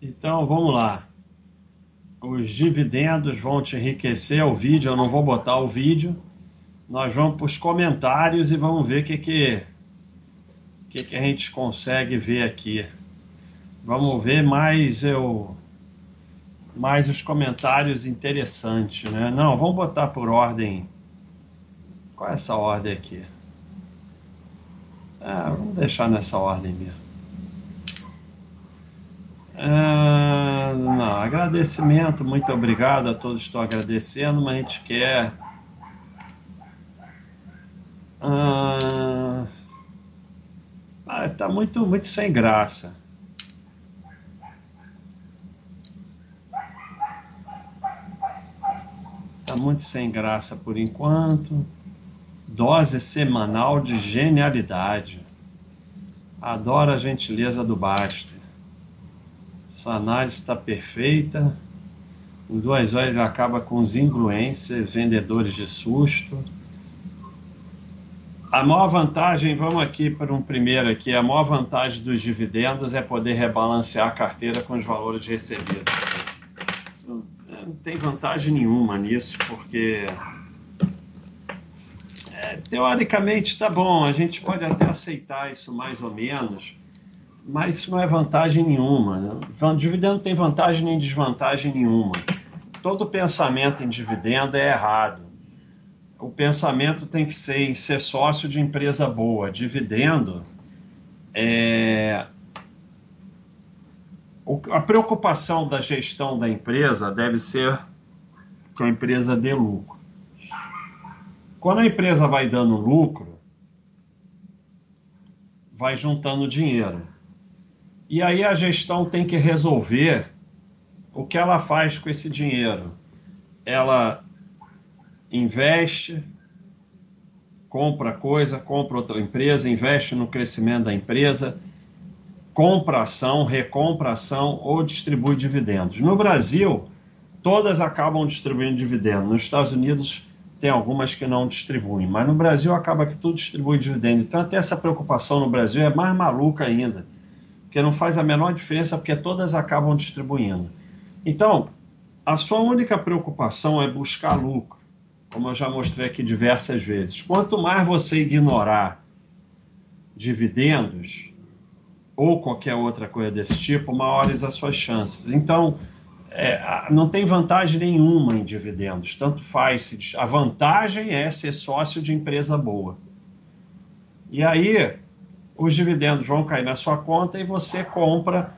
Então vamos lá. Os dividendos vão te enriquecer o vídeo. Eu não vou botar o vídeo. Nós vamos para os comentários e vamos ver o que, que, que, que a gente consegue ver aqui. Vamos ver mais eu mais os comentários interessantes, né? Não, vamos botar por ordem. Qual é essa ordem aqui? Ah, vamos deixar nessa ordem mesmo. Ah, não, agradecimento, muito obrigado a todos que estão agradecendo, mas a gente quer. Ah, ah, tá muito, muito sem graça. Tá muito sem graça por enquanto. Dose semanal de genialidade. Adoro a gentileza do Baster. Sua análise está perfeita. Em duas horas ele acaba com os influencers, vendedores de susto. A maior vantagem, vamos aqui para um primeiro aqui, a maior vantagem dos dividendos é poder rebalancear a carteira com os valores recebidos. Não tem vantagem nenhuma nisso, porque é, teoricamente está bom, a gente pode até aceitar isso mais ou menos, mas isso não é vantagem nenhuma. Né? Dividendo não tem vantagem nem desvantagem nenhuma. Todo pensamento em dividendo é errado. O pensamento tem que ser em ser sócio de empresa boa. Dividendo é. A preocupação da gestão da empresa deve ser que a empresa dê lucro. Quando a empresa vai dando lucro, vai juntando dinheiro e aí a gestão tem que resolver o que ela faz com esse dinheiro. Ela investe, compra coisa, compra outra empresa, investe no crescimento da empresa, compra ação, recompra ação ou distribui dividendos. No Brasil, todas acabam distribuindo dividendos. Nos Estados Unidos, tem algumas que não distribuem, mas no Brasil acaba que tudo distribui dividendo. Então, até essa preocupação no Brasil é mais maluca ainda porque não faz a menor diferença, porque todas acabam distribuindo. Então, a sua única preocupação é buscar lucro, como eu já mostrei aqui diversas vezes. Quanto mais você ignorar dividendos ou qualquer outra coisa desse tipo, maiores as suas chances. Então, é, não tem vantagem nenhuma em dividendos, tanto faz. A vantagem é ser sócio de empresa boa. E aí, os dividendos vão cair na sua conta e você compra,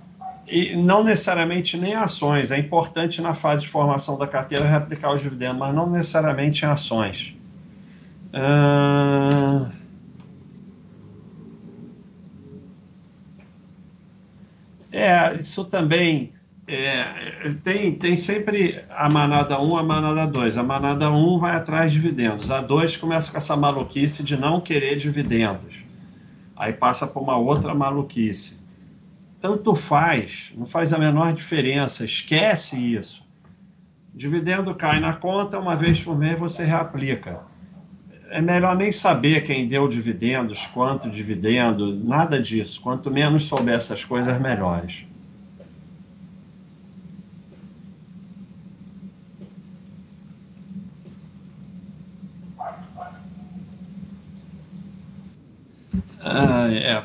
e não necessariamente nem ações. É importante na fase de formação da carteira replicar os dividendos, mas não necessariamente em ações. É, isso também é, tem, tem sempre a manada 1, a manada 2. A manada 1 vai atrás de dividendos. A 2 começa com essa maluquice de não querer dividendos aí passa por uma outra maluquice. Tanto faz, não faz a menor diferença, esquece isso. Dividendo cai na conta, uma vez por mês você reaplica. É melhor nem saber quem deu dividendos, quanto dividendo, nada disso. Quanto menos souber essas coisas, melhores. Ah, é.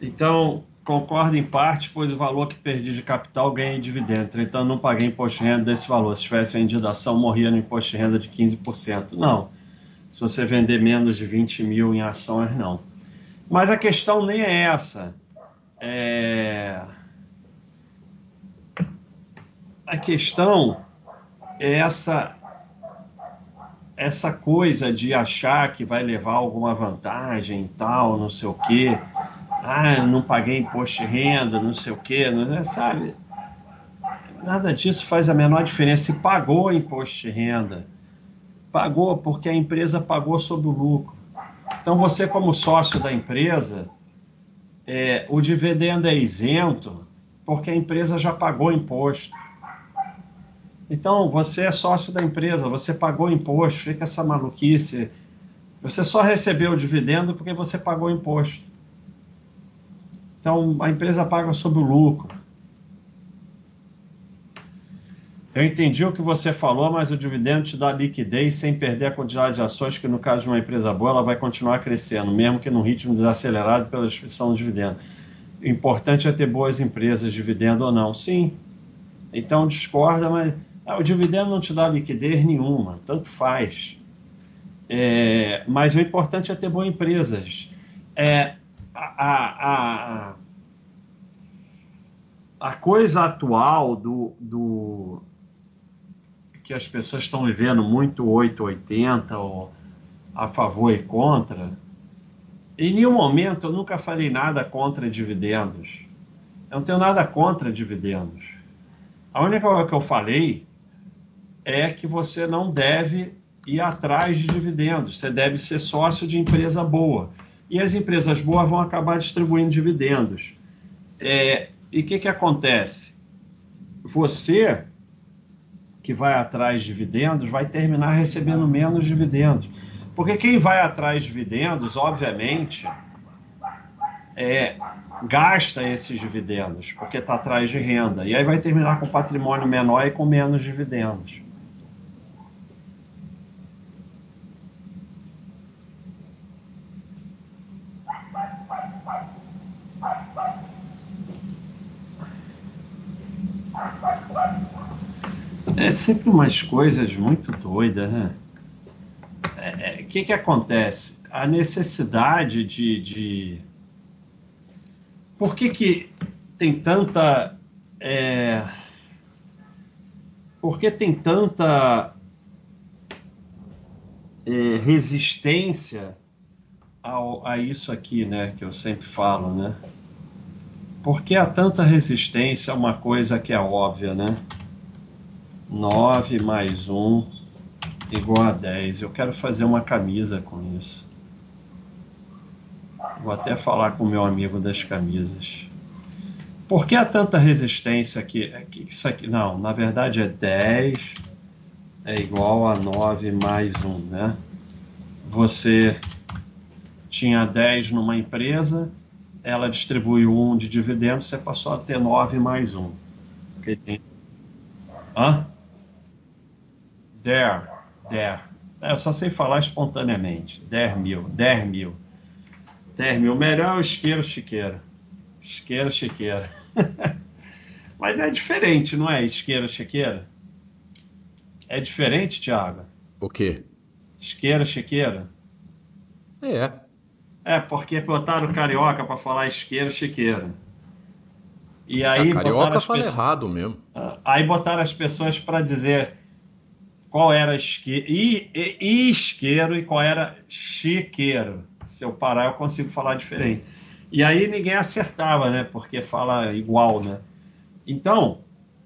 Então, concordo em parte, pois o valor que perdi de capital ganhei dividendo. Então, não paguei imposto de renda desse valor. Se tivesse vendido a ação, morria no imposto de renda de 15%. Não. Se você vender menos de 20 mil em ações, não. Mas a questão nem é essa. É... A questão é essa essa coisa de achar que vai levar alguma vantagem tal, não sei o quê. Ah, não paguei imposto de renda, não sei o quê, não, sabe? Nada disso faz a menor diferença. Se pagou imposto de renda, pagou porque a empresa pagou sob o lucro. Então, você, como sócio da empresa, é, o dividendo é isento porque a empresa já pagou imposto. Então, você é sócio da empresa, você pagou imposto, fica essa maluquice. Você só recebeu o dividendo porque você pagou imposto. Então, a empresa paga sobre o lucro. Eu entendi o que você falou, mas o dividendo te dá liquidez sem perder a quantidade de ações, que no caso de uma empresa boa, ela vai continuar crescendo, mesmo que num ritmo desacelerado pela distribuição do dividendo. O importante é ter boas empresas, dividendo ou não. Sim. Então discorda, mas ah, o dividendo não te dá liquidez nenhuma, tanto faz. É, mas o importante é ter boas empresas. É, a, a, a, coisa atual do, do que as pessoas estão vivendo muito 880 ou a favor e contra, em nenhum momento eu nunca falei nada contra dividendos. Eu não tenho nada contra dividendos. A única coisa que eu falei é que você não deve ir atrás de dividendos. Você deve ser sócio de empresa boa. E as empresas boas vão acabar distribuindo dividendos. É, e o que, que acontece? Você que vai atrás de dividendos vai terminar recebendo menos dividendos. Porque quem vai atrás de dividendos, obviamente, é, gasta esses dividendos, porque está atrás de renda. E aí vai terminar com patrimônio menor e com menos dividendos. É sempre umas coisas muito doidas, né? O é, é, que, que acontece? A necessidade de, de... Por que, que tem tanta. É... Por que tem tanta é, resistência ao, a isso aqui, né? Que eu sempre falo, né? Por que há tanta resistência a uma coisa que é óbvia, né? 9 mais 1 igual a 10. Eu quero fazer uma camisa com isso. Vou até falar com o meu amigo das camisas. Por que há tanta resistência aqui? Isso aqui, não, na verdade é 10 é igual a 9 mais 1, né? Você tinha 10 numa empresa, ela distribuiu 1 de dividendos, você passou a ter 9 mais 1. Porque tem... Hã? There, there. É, eu só sei falar espontaneamente. 10 mil, 10 mil. 10 mil. Melhor é o isqueiro chiqueiro. Isqueiro chiqueiro. Mas é diferente, não é? Isqueiro chiqueiro? É diferente, Thiago? O quê? Isqueiro chiqueiro? É. É, porque botaram carioca para falar isqueiro chiqueiro. E aí a carioca fala pessoas... errado mesmo. Aí botaram as pessoas para dizer qual era isqueiro, e, e, isqueiro e qual era chiqueiro. Se eu parar, eu consigo falar diferente. E aí ninguém acertava, né? Porque fala igual, né? Então,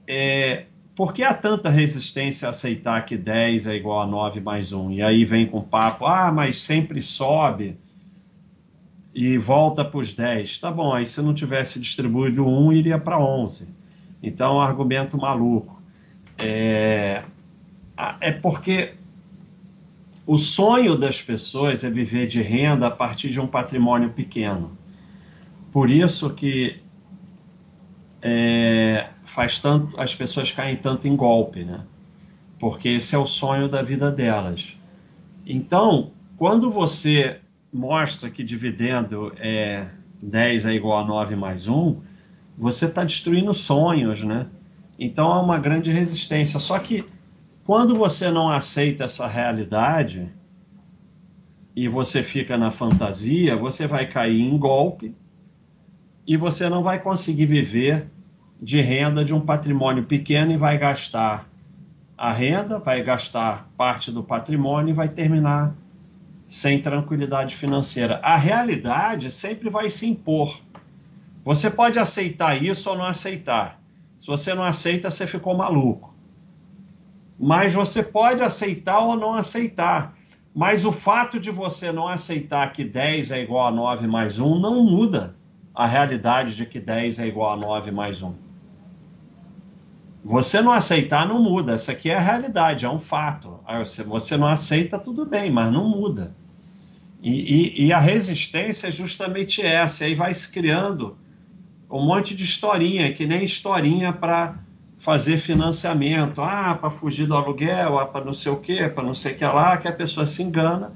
é, por que há tanta resistência a aceitar que 10 é igual a 9 mais 1? E aí vem com papo, ah, mas sempre sobe e volta para os 10. Tá bom, aí se não tivesse distribuído 1, iria para 11. Então, argumento maluco. É, é porque o sonho das pessoas é viver de renda a partir de um patrimônio pequeno. Por isso que é, faz tanto as pessoas caem tanto em golpe, né? Porque esse é o sonho da vida delas. Então, quando você mostra que dividendo é 10 é igual a 9 mais 1, você está destruindo sonhos, né? Então há uma grande resistência. Só que quando você não aceita essa realidade e você fica na fantasia, você vai cair em golpe e você não vai conseguir viver de renda de um patrimônio pequeno e vai gastar a renda, vai gastar parte do patrimônio e vai terminar sem tranquilidade financeira. A realidade sempre vai se impor. Você pode aceitar isso ou não aceitar. Se você não aceita, você ficou maluco mas você pode aceitar ou não aceitar. Mas o fato de você não aceitar que 10 é igual a 9 mais 1 não muda a realidade de que 10 é igual a 9 mais 1. Você não aceitar não muda. Essa aqui é a realidade, é um fato. Se você não aceita, tudo bem, mas não muda. E, e, e a resistência é justamente essa. E aí vai se criando um monte de historinha, que nem historinha para fazer financiamento. Ah, para fugir do aluguel, ah, para não sei o quê, para não sei o que lá, que a pessoa se engana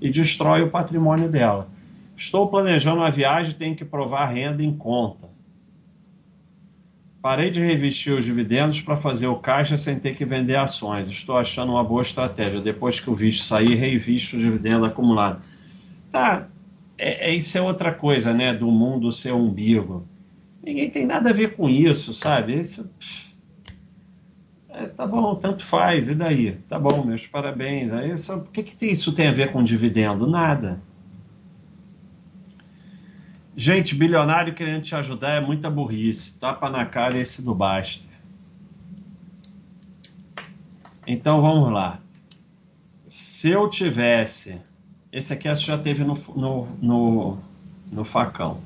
e destrói o patrimônio dela. Estou planejando uma viagem, tenho que provar renda em conta. Parei de revestir os dividendos para fazer o caixa sem ter que vender ações. Estou achando uma boa estratégia. Depois que o visto sair, revisto o dividendo acumulado. Tá, é, é, isso é outra coisa, né? Do mundo ser umbigo. Ninguém tem nada a ver com isso, sabe? Isso. É, tá bom, tanto faz, e daí? Tá bom, meus parabéns. Aí, só, o que, que isso tem a ver com dividendo? Nada. Gente, bilionário querendo te ajudar é muita burrice. Tapa na cara esse do Baster. Então vamos lá. Se eu tivesse. Esse aqui já teve no, no, no, no facão.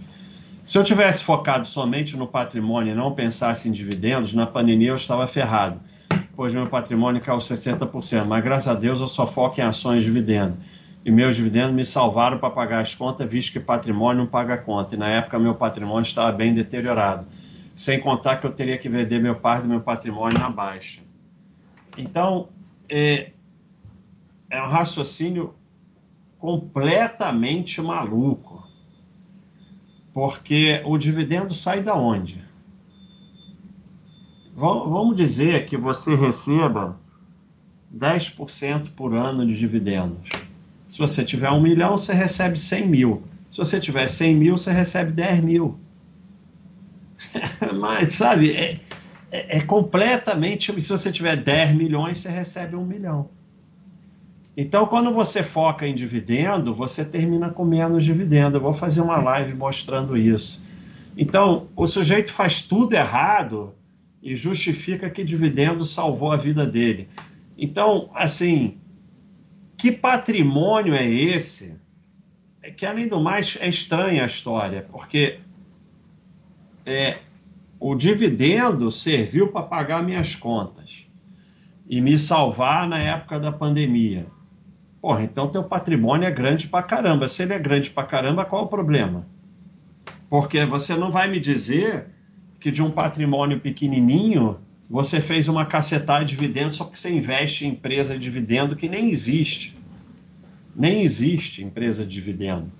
Se eu tivesse focado somente no patrimônio e não pensasse em dividendos, na pandemia eu estava ferrado, pois meu patrimônio caiu 60%. Mas graças a Deus eu só foco em ações e dividendos e meus dividendos me salvaram para pagar as contas, visto que patrimônio não paga conta. E na época meu patrimônio estava bem deteriorado. Sem contar que eu teria que vender meu parte do meu patrimônio na baixa. Então, é, é um raciocínio completamente maluco. Porque o dividendo sai da onde? Vamos dizer que você receba 10% por ano de dividendos se você tiver um milhão, você recebe 100 mil. Se você tiver 100 mil, você recebe 10 mil. Mas, sabe, é, é, é, completamente. Se você tiver 10 milhões, você recebe um milhão. Então, quando você foca em dividendo, você termina com menos dividendo. Eu vou fazer uma live mostrando isso. Então, o sujeito faz tudo errado e justifica que dividendo salvou a vida dele. Então, assim, que patrimônio é esse? É que, além do mais, é estranha a história, porque é, o dividendo serviu para pagar minhas contas e me salvar na época da pandemia. Porra, então teu patrimônio é grande para caramba. Se ele é grande para caramba, qual o problema? Porque você não vai me dizer que de um patrimônio pequenininho você fez uma cacetada de dividendos só porque você investe em empresa de dividendo que nem existe. Nem existe empresa de dividendo.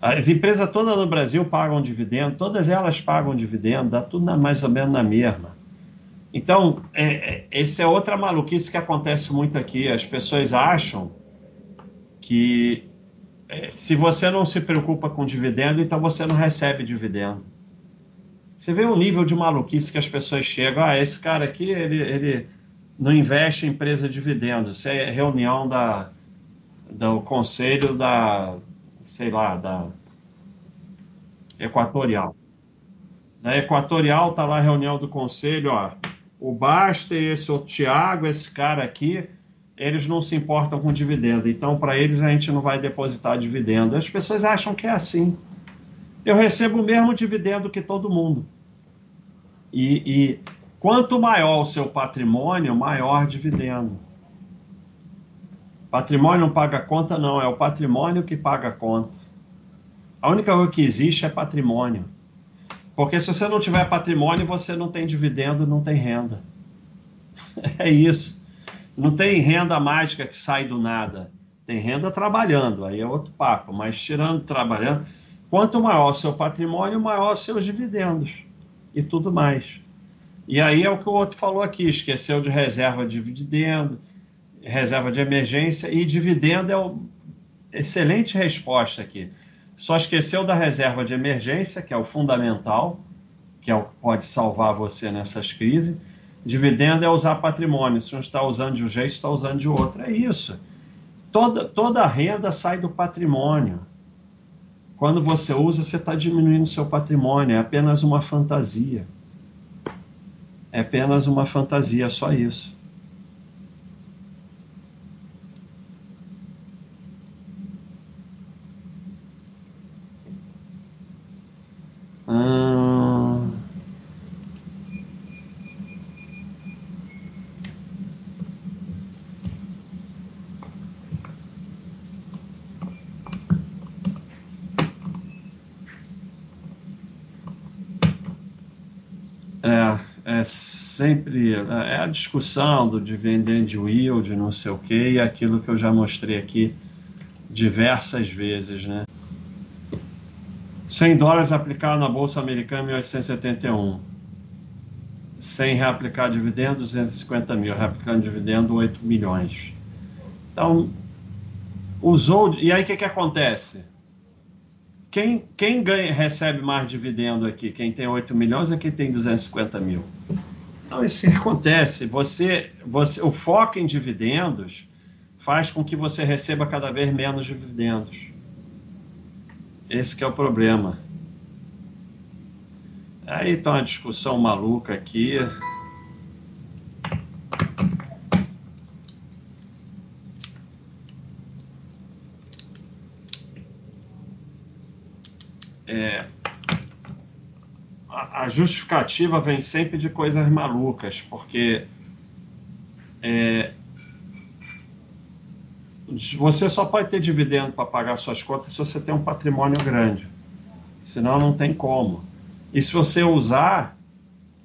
As empresas todas no Brasil pagam dividendo, todas elas pagam dividendo, dá tudo na, mais ou menos na mesma. Então, é, é, essa é outra maluquice que acontece muito aqui. As pessoas acham que é, se você não se preocupa com dividendo, então você não recebe dividendo. Você vê o nível de maluquice que as pessoas chegam. Ah, esse cara aqui, ele, ele não investe em empresa de dividendos. Isso é reunião da, do conselho da, sei lá, da Equatorial. Da Equatorial tá lá a reunião do conselho, ó. O Basta e esse outro Tiago, esse cara aqui, eles não se importam com dividendo. Então, para eles, a gente não vai depositar dividendo. As pessoas acham que é assim eu recebo o mesmo dividendo que todo mundo. E, e quanto maior o seu patrimônio, maior dividendo. Patrimônio não paga conta, não, é o patrimônio que paga conta. A única coisa que existe é patrimônio. Porque se você não tiver patrimônio, você não tem dividendo, não tem renda. É isso. Não tem renda mágica que sai do nada. Tem renda trabalhando, aí é outro papo. Mas tirando trabalhando, Quanto maior seu patrimônio, maior seus dividendos e tudo mais. E aí é o que o outro falou aqui: esqueceu de reserva de dividendo, reserva de emergência e dividendo é uma excelente resposta aqui. Só esqueceu da reserva de emergência, que é o fundamental, que é o que pode salvar você nessas crises. Dividendo é usar patrimônio. Se um está usando de um jeito, está usando de outro. É isso. Toda, toda a renda sai do patrimônio. Quando você usa, você está diminuindo seu patrimônio, é apenas uma fantasia. É apenas uma fantasia, é só isso. Ah, é a discussão do dividend yield, não sei o que, e aquilo que eu já mostrei aqui diversas vezes, né? 100 dólares aplicado na Bolsa Americana em 1871. 100 reaplicar dividendo, 250 mil. Reaplicando dividendo, 8 milhões. Então, usou... E aí, o que, que acontece? Quem, quem ganha, recebe mais dividendo aqui? Quem tem 8 milhões é quem tem 250 mil. Então, isso acontece. Você, você, o foco em dividendos faz com que você receba cada vez menos dividendos. Esse é o problema. Aí está uma discussão maluca aqui. É, a, justificativa vem sempre de coisas malucas, porque é, você só pode ter dividendo para pagar suas contas se você tem um patrimônio grande. Senão não tem como. E se você usar,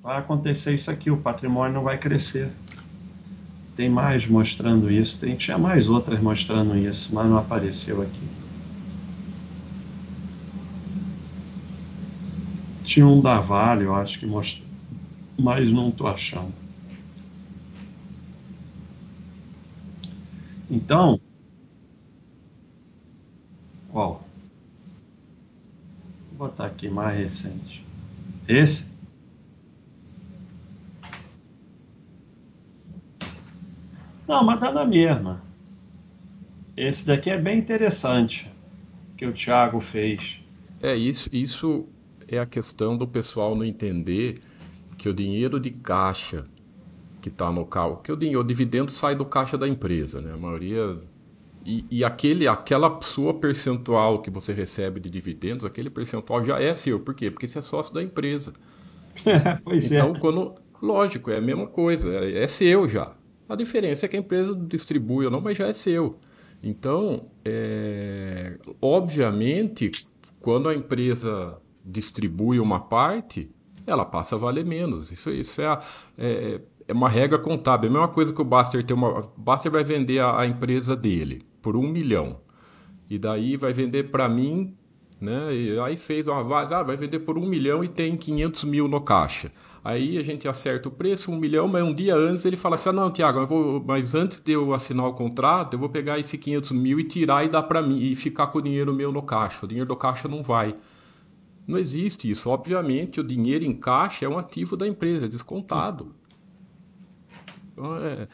vai acontecer isso aqui, o patrimônio não vai crescer. Tem mais mostrando isso, tem, tinha mais outras mostrando isso, mas não apareceu aqui. Tinha um da Vale, eu acho que mostrou, mas não estou achando. Então, qual? Vou botar aqui mais recente. Esse? Não, mas tá na mesma. Esse daqui é bem interessante que o Thiago fez. É isso, isso é a questão do pessoal não entender que o dinheiro de caixa que está no carro, que o dinheiro, o dividendo sai do caixa da empresa, né? A maioria e, e, aquele, aquela sua percentual que você recebe de dividendos, aquele percentual já é seu. Por quê? Porque você é sócio da empresa. pois é. então, é. quando. Lógico, é a mesma coisa, é, é, seu já. A diferença é que a empresa distribui ou não, mas já é seu. Então, é, obviamente, quando a empresa distribui uma parte, ela passa a valer menos. Isso, isso é, é, é uma regra contábil. É a mesma coisa que o Baster tem uma. Baster vai vender a, a empresa dele por um milhão. E daí vai vender para mim, né? E aí fez uma vaza, ah, vai vender por um milhão e tem 500 mil no caixa. Aí a gente acerta o preço, um milhão, mas um dia antes ele fala assim: ah, não, Tiago, mas antes de eu assinar o contrato, eu vou pegar esse 500 mil e tirar e dar para mim e ficar com o dinheiro meu no caixa. O dinheiro do caixa não vai. Não existe isso. Obviamente, o dinheiro em caixa é um ativo da empresa, é descontado. Então, é,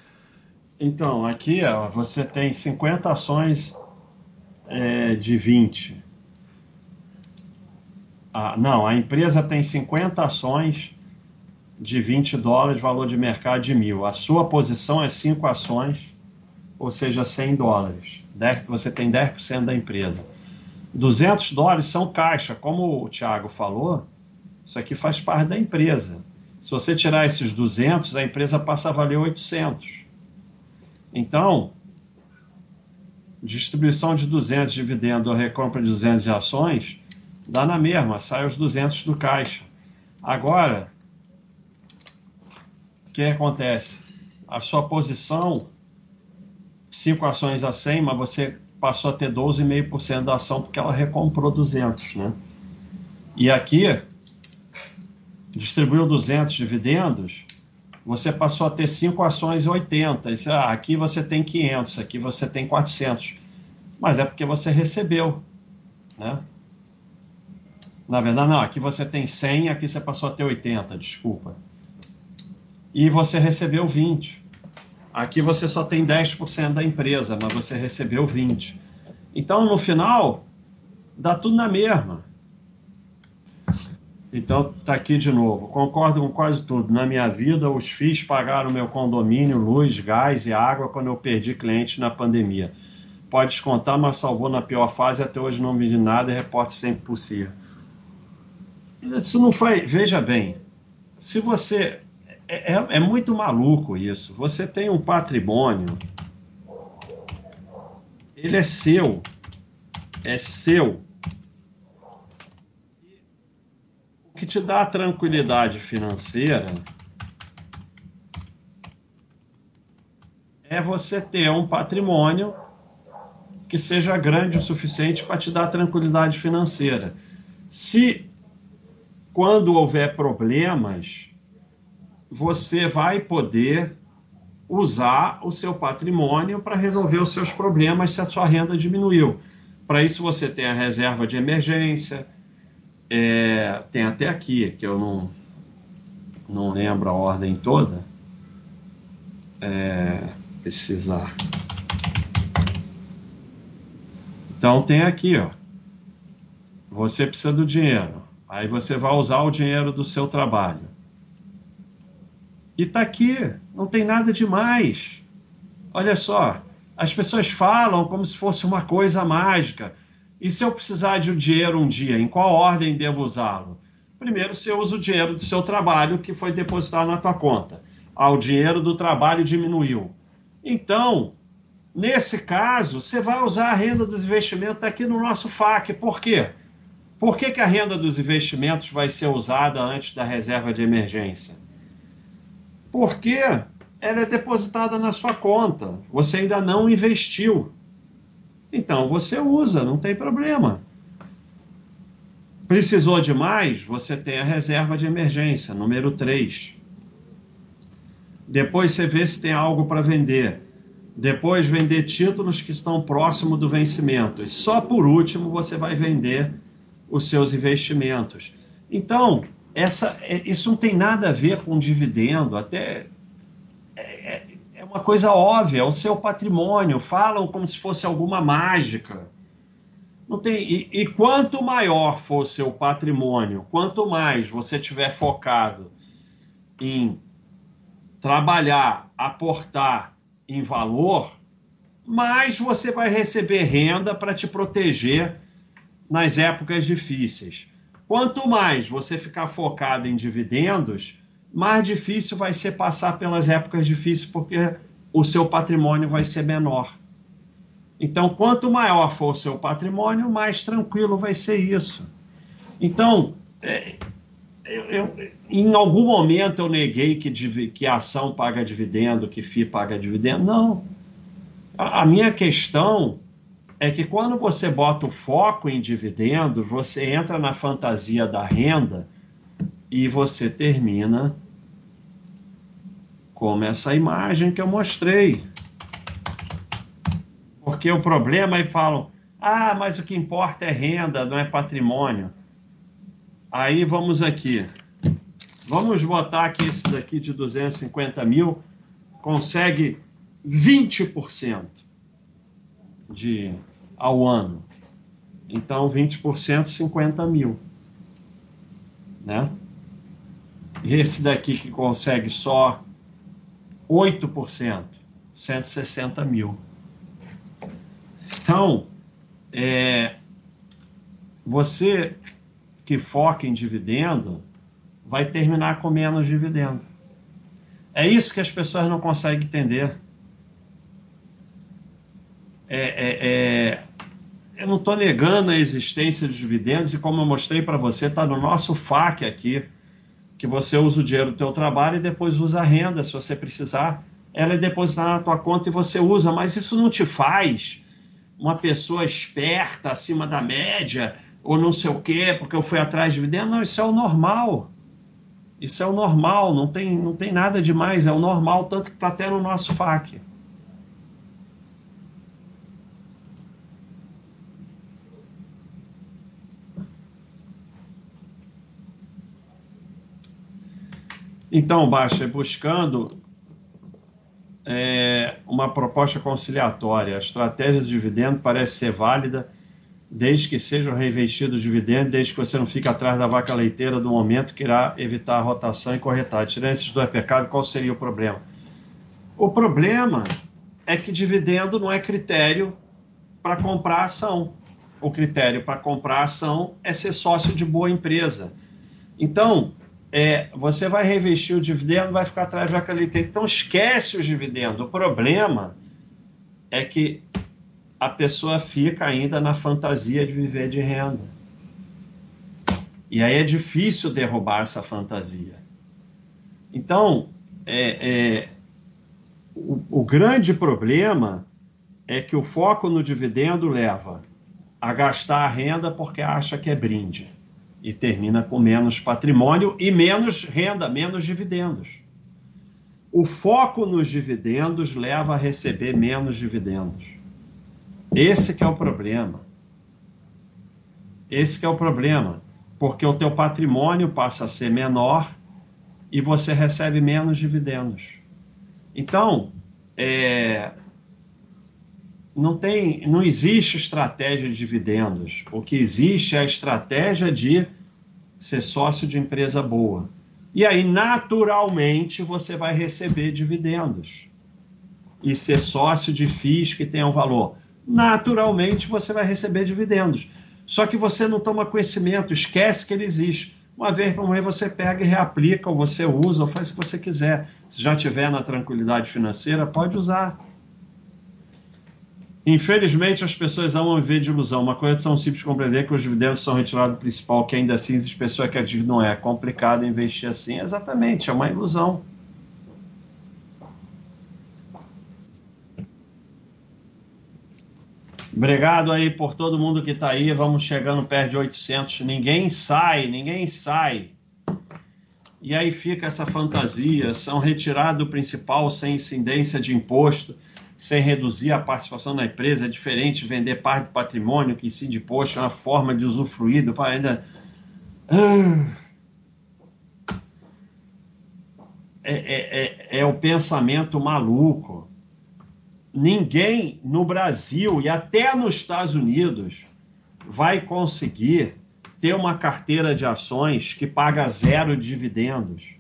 então, aqui ó, você tem 50 ações é, de 20. Ah, não, a empresa tem 50 ações de 20 dólares, valor de mercado de mil. A sua posição é 5 ações, ou seja, 100 dólares. 10, você tem 10% da empresa. 200 dólares são caixa, como o Thiago falou, isso aqui faz parte da empresa. Se você tirar esses 200, a empresa passa a valer 800. Então, distribuição de 200 dividendo ou recompra de 200 de ações, dá na mesma, sai os 200 do caixa. Agora, o que acontece? A sua posição, 5 ações a 100, mas você passou a ter 12,5% da ação porque ela recomprou 200, né? E aqui, distribuiu 200 dividendos, você passou a ter 5 ações 80. Isso, ah, aqui você tem 500, aqui você tem 400. Mas é porque você recebeu, né? Na verdade, não, aqui você tem 100, aqui você passou a ter 80, desculpa. E você recebeu 20. Aqui você só tem 10% da empresa, mas você recebeu 20. Então, no final, dá tudo na mesma. Então, tá aqui de novo. Concordo com quase tudo. Na minha vida, os FIIs pagaram meu condomínio, luz, gás e água quando eu perdi cliente na pandemia. Pode descontar, mas salvou na pior fase. Até hoje não vi de nada e reporte sempre possível. Isso não foi. Veja bem, se você. É, é, é, muito maluco isso. Você tem um patrimônio, ele é seu, é seu. O que te dá tranquilidade financeira é você ter um patrimônio que seja grande o suficiente para te dar tranquilidade financeira. Se quando houver problemas, você vai poder usar o seu patrimônio para resolver os seus problemas se a sua renda diminuiu. Para isso você tem a reserva de emergência, é, tem até aqui, que eu não, não lembro a ordem toda. É, precisar. Então tem aqui, ó. Você precisa do dinheiro. Aí você vai usar o dinheiro do seu trabalho. E tá aqui, não tem nada demais. Olha só, as pessoas falam como se fosse uma coisa mágica. E se eu precisar de um dinheiro um dia, em qual ordem devo usá-lo? Primeiro, você usa o dinheiro do seu trabalho que foi depositado na tua conta. Ah, o dinheiro do trabalho diminuiu. Então, nesse caso, você vai usar a renda dos investimentos aqui no nosso FAQ. Por quê? Por que, que a renda dos investimentos vai ser usada antes da reserva de emergência? Porque ela é depositada na sua conta. Você ainda não investiu. Então você usa, não tem problema. Precisou de mais? Você tem a reserva de emergência, número 3. Depois você vê se tem algo para vender. Depois vender títulos que estão próximo do vencimento. E só por último você vai vender os seus investimentos. Então, essa, é, isso não tem nada a ver com dividendo, até é, é, é uma coisa óbvia, é o seu patrimônio, falam como se fosse alguma mágica. Não tem, e, e quanto maior for o seu patrimônio, quanto mais você tiver focado em trabalhar, aportar em valor, mais você vai receber renda para te proteger nas épocas difíceis. Quanto mais você ficar focado em dividendos, mais difícil vai ser passar pelas épocas difíceis, porque o seu patrimônio vai ser menor. Então, quanto maior for o seu patrimônio, mais tranquilo vai ser isso. Então, é, eu, eu, em algum momento eu neguei que, que ação paga dividendo, que FI paga dividendo. Não. A, a minha questão é que quando você bota o foco em dividendos, você entra na fantasia da renda e você termina como essa imagem que eu mostrei. Porque o problema é falam, ah, mas o que importa é renda, não é patrimônio. Aí vamos aqui. Vamos botar que esse daqui de 250 mil consegue 20% de, ao ano. Então, 20%, 50 mil. Né? E esse daqui que consegue só 8%, 160 mil. Então, é, você que foca em dividendo vai terminar com menos dividendo. É isso que as pessoas não conseguem entender. É, é, é, eu não estou negando a existência de dividendos e como eu mostrei para você, está no nosso FAQ aqui, que você usa o dinheiro do teu trabalho e depois usa a renda, se você precisar, ela é depositada na tua conta e você usa, mas isso não te faz uma pessoa esperta, acima da média, ou não sei o quê, porque eu fui atrás de dividendo. Não, isso é o normal. Isso é o normal, não tem, não tem nada demais, é o normal, tanto que está até no nosso FAQ. Então, Baixa, buscando é, uma proposta conciliatória, a estratégia de dividendo parece ser válida desde que sejam reinvestidos dividendos, desde que você não fique atrás da vaca leiteira do momento que irá evitar a rotação e corretagem. Tirando esses dois pecados, qual seria o problema? O problema é que dividendo não é critério para comprar ação. O critério para comprar ação é ser sócio de boa empresa. Então, é, você vai reinvestir o dividendo, vai ficar atrás da leiteira. Então, esquece os dividendos. O problema é que a pessoa fica ainda na fantasia de viver de renda. E aí é difícil derrubar essa fantasia. Então, é, é, o, o grande problema é que o foco no dividendo leva a gastar a renda porque acha que é brinde e termina com menos patrimônio e menos renda, menos dividendos. O foco nos dividendos leva a receber menos dividendos. Esse que é o problema. Esse que é o problema, porque o teu patrimônio passa a ser menor e você recebe menos dividendos. Então, é, não tem, não existe estratégia de dividendos. O que existe é a estratégia de ser sócio de empresa boa. E aí, naturalmente, você vai receber dividendos. E ser sócio de FIIs que tenham valor. Naturalmente, você vai receber dividendos. Só que você não toma conhecimento, esquece que ele existe. Uma vez por mês você pega e reaplica, ou você usa, ou faz o que você quiser. Se já tiver na tranquilidade financeira, pode usar. Infelizmente, as pessoas amam viver de ilusão. Uma coisa é tão simples de compreender que os dividendos são retirados do principal, que ainda assim as pessoas acreditam que não é. É complicado investir assim. Exatamente, é uma ilusão. Obrigado aí por todo mundo que está aí. Vamos chegando perto de 800. Ninguém sai, ninguém sai. E aí fica essa fantasia. São retirados do principal sem incidência de imposto sem reduzir a participação na empresa, é diferente vender parte do patrimônio que de poxa, é uma forma de usufruir do ainda. Ah. É, é, é, é o pensamento maluco. Ninguém no Brasil e até nos Estados Unidos vai conseguir ter uma carteira de ações que paga zero dividendos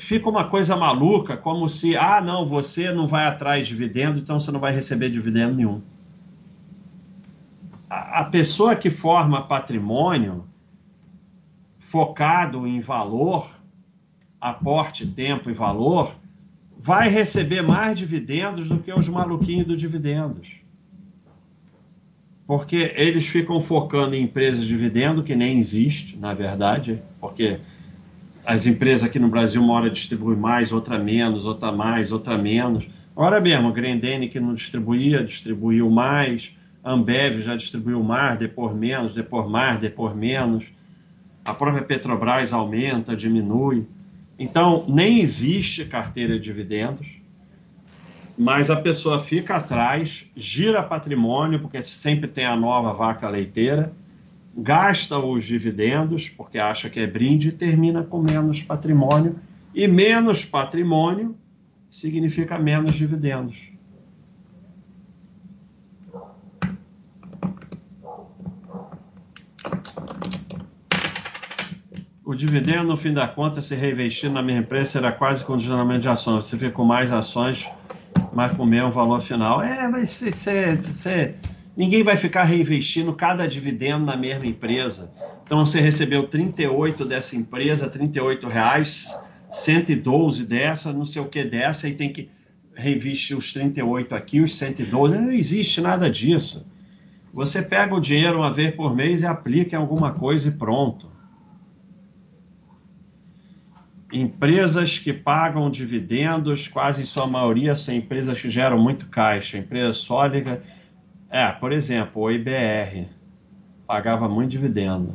fica uma coisa maluca, como se, ah, não, você não vai atrás de dividendo, então você não vai receber dividendo nenhum. A, pessoa que forma patrimônio focado em valor, aporte, tempo e valor, vai receber mais dividendos do que os maluquinhos do dividendos. Porque eles ficam focando em empresas de dividendo que nem existe, na verdade, porque as empresas aqui no Brasil, uma hora distribui mais, outra menos, outra mais, outra menos. Agora mesmo, a Grendene que não distribuía, distribuiu mais. A Ambev já distribuiu mais, depois menos, depois mais, depois menos. A própria Petrobras aumenta, diminui. Então, nem existe carteira de dividendos, mas a pessoa fica atrás, gira patrimônio, porque sempre tem a nova vaca leiteira, gasta os dividendos, porque acha que é brinde, e termina com menos patrimônio. E menos patrimônio significa menos dividendos. O dividendo, no fim da conta, se reinvestir na minha empresa, será quase condicionamento de ações. Você fica com mais ações, mas com o mesmo valor final. É, mas você, você, Ninguém vai ficar reinvestindo cada dividendo na mesma empresa. Então você recebeu 38 dessa empresa, 38 reais, 112 dessa, não sei o que dessa, e tem que reinvestir os 38 aqui, os 112. Não existe nada disso. Você pega o dinheiro uma vez por mês e aplica em alguma coisa e pronto. Empresas que pagam dividendos, quase em sua maioria, são empresas que geram muito caixa, empresa sólida é, por exemplo, o IBR pagava muito dividendo.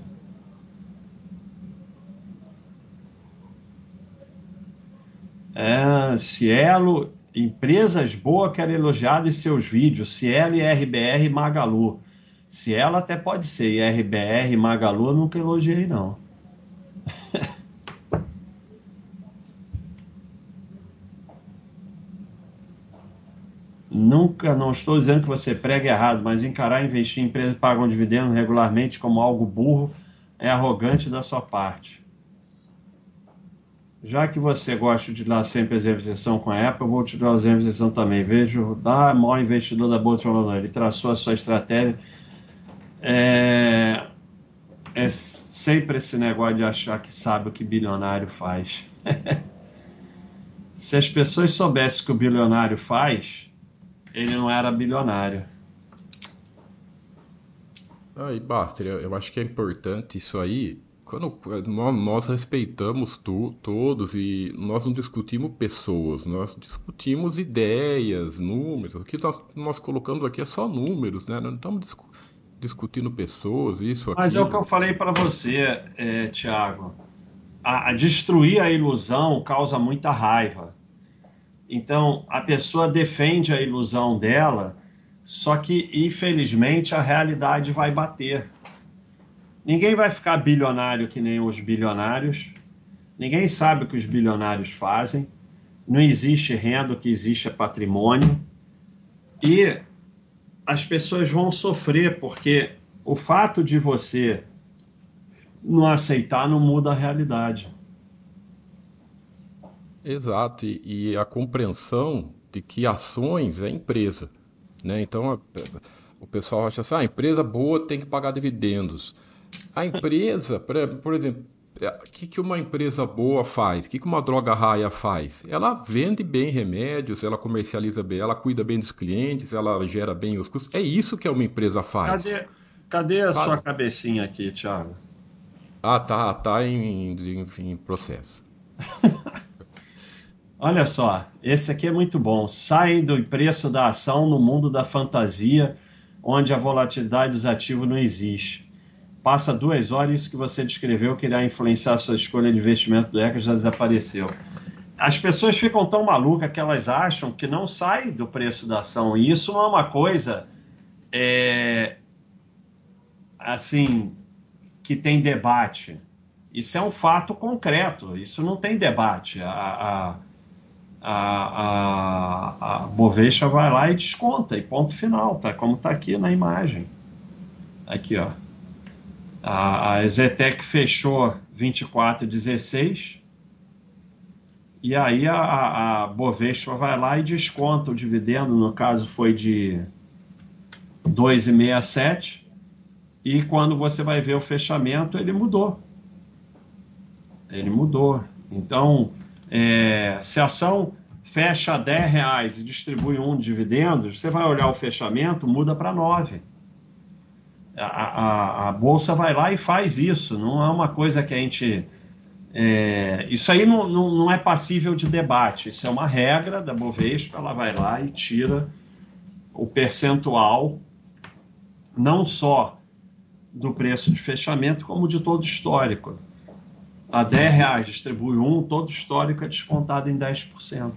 É, Cielo, empresas boas que eram elogiadas em seus vídeos, Cielo, e Magalu. Cielo até pode ser, e Magalu eu nunca elogiei não. Nunca, não estou dizendo que você prega errado, mas encarar investir em empresas que pagam dividendo regularmente como algo burro é arrogante da sua parte. Já que você gosta de dar sempre exemplo de exceção com a Apple, eu vou te dar o exemplo de exceção também. Vejo da maior investidor da Bolsa de ele traçou a sua estratégia. É, é sempre esse negócio de achar que sabe o que bilionário faz. Se as pessoas soubessem o que o bilionário faz, ele não era bilionário. Aí, Baster, eu acho que é importante isso aí, quando nós respeitamos tu, todos e nós não discutimos pessoas, nós discutimos ideias, números. O que nós, nós colocamos aqui é só números, né? Não estamos discu discutindo pessoas, isso, aqui. Mas é o que eu falei para você, é, Tiago. A, a destruir a ilusão causa muita raiva. Então, a pessoa defende a ilusão dela, só que, infelizmente, a realidade vai bater. Ninguém vai ficar bilionário que nem os bilionários. Ninguém sabe o que os bilionários fazem. Não existe renda, o que existe é patrimônio. E as pessoas vão sofrer, porque o fato de você não aceitar não muda a realidade. Exato, e, e a compreensão de que ações é empresa. Né? Então, a, o pessoal acha assim, ah, empresa boa tem que pagar dividendos. A empresa, por exemplo, é, o que, que uma empresa boa faz? O que, que uma droga raia faz? Ela vende bem remédios, ela comercializa bem, ela cuida bem dos clientes, ela gera bem os custos. É isso que uma empresa faz. Cadê, cadê a Sabe? sua cabecinha aqui, Thiago? Ah, tá, tá em, em, em processo. Olha só, esse aqui é muito bom. Sai do preço da ação no mundo da fantasia, onde a volatilidade dos ativos não existe passa duas horas, isso que você descreveu que irá influenciar a sua escolha de investimento do ECA já desapareceu. As pessoas ficam tão malucas que elas acham que não sai do preço da ação. E isso não é uma coisa é, assim que tem debate. Isso é um fato concreto. Isso não tem debate. A, a, a, a, a Bovespa vai lá e desconta, e ponto final, tá? Como está aqui na imagem. Aqui, ó. A, a Zetec fechou 24,16 e aí a, a Bovespa vai lá e desconta o dividendo, no caso foi de 2,67 e quando você vai ver o fechamento ele mudou. Ele mudou. Então, é, se a ação fecha a 10 reais e distribui um dividendos, você vai olhar o fechamento, muda para 9 a, a, a, bolsa vai lá e faz isso, não é uma coisa que a gente. É, isso aí não, não, não, é passível de debate, isso é uma regra da Bovespa, ela vai lá e tira o percentual, não só do preço de fechamento, como de todo histórico. A 10 reais distribui um, todo histórico é descontado em 10%.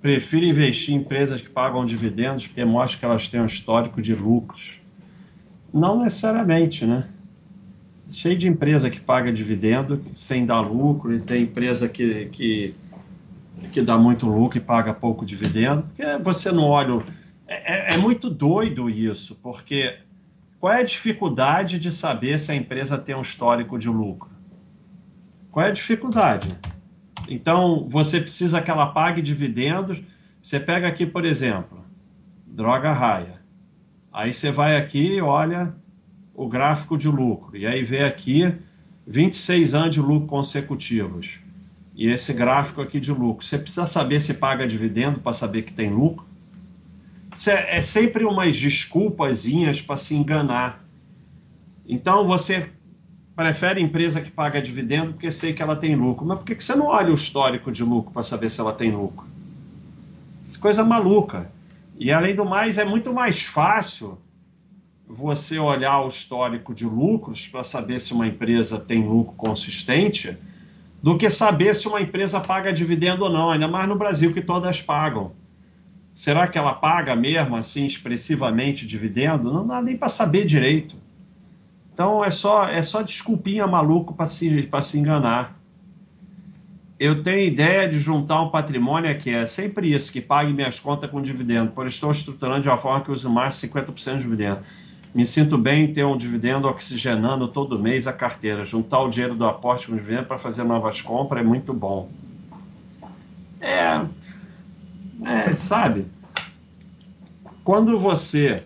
Prefiro investir em empresas que pagam dividendos, porque mostra que elas têm um histórico de lucros não necessariamente, né? Cheio de empresa que paga dividendo sem dar lucro, e tem empresa que, que, que dá muito lucro e paga pouco dividendo, porque você não olha. É, é, é muito doido isso, porque qual é a dificuldade de saber se a empresa tem um histórico de lucro? Qual é a dificuldade? Então, você precisa que ela pague dividendos. Você pega aqui, por exemplo, droga raia. Aí você vai aqui e olha o gráfico de lucro. E aí vê aqui 26 anos de lucro consecutivos. E esse gráfico aqui de lucro. Você precisa saber se paga dividendo para saber que tem lucro. É, é sempre umas desculpazinhas para se enganar. Então você prefere empresa que paga dividendo porque sei que ela tem lucro. Mas por que você não olha o histórico de lucro para saber se ela tem lucro? É coisa maluca. E além do mais, é muito mais fácil você olhar o histórico de lucros para saber se uma empresa tem lucro consistente do que saber se uma empresa paga dividendo ou não, ainda mais no Brasil que todas pagam. Será que ela paga mesmo assim expressivamente dividendo? Não dá nem para saber direito. Então é só é só desculpinha maluco para se, se enganar eu tenho ideia de juntar um patrimônio que é sempre isso, que pague minhas contas com dividendo, por estou estruturando de uma forma que use mais 50% de dividendo. Me sinto bem em ter um dividendo oxigenando todo mês a carteira. Juntar o dinheiro do aporte com dividendo para fazer novas compras é muito bom. É, é, sabe? Quando você...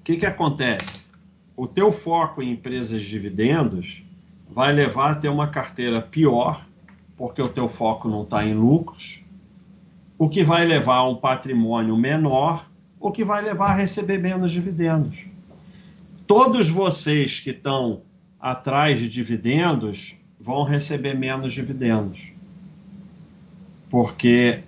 O que, que acontece? O teu foco em empresas de dividendos vai levar a ter uma carteira pior, porque o teu foco não está em lucros, o que vai levar a um patrimônio menor, o que vai levar a receber menos dividendos. Todos vocês que estão atrás de dividendos vão receber menos dividendos. Porque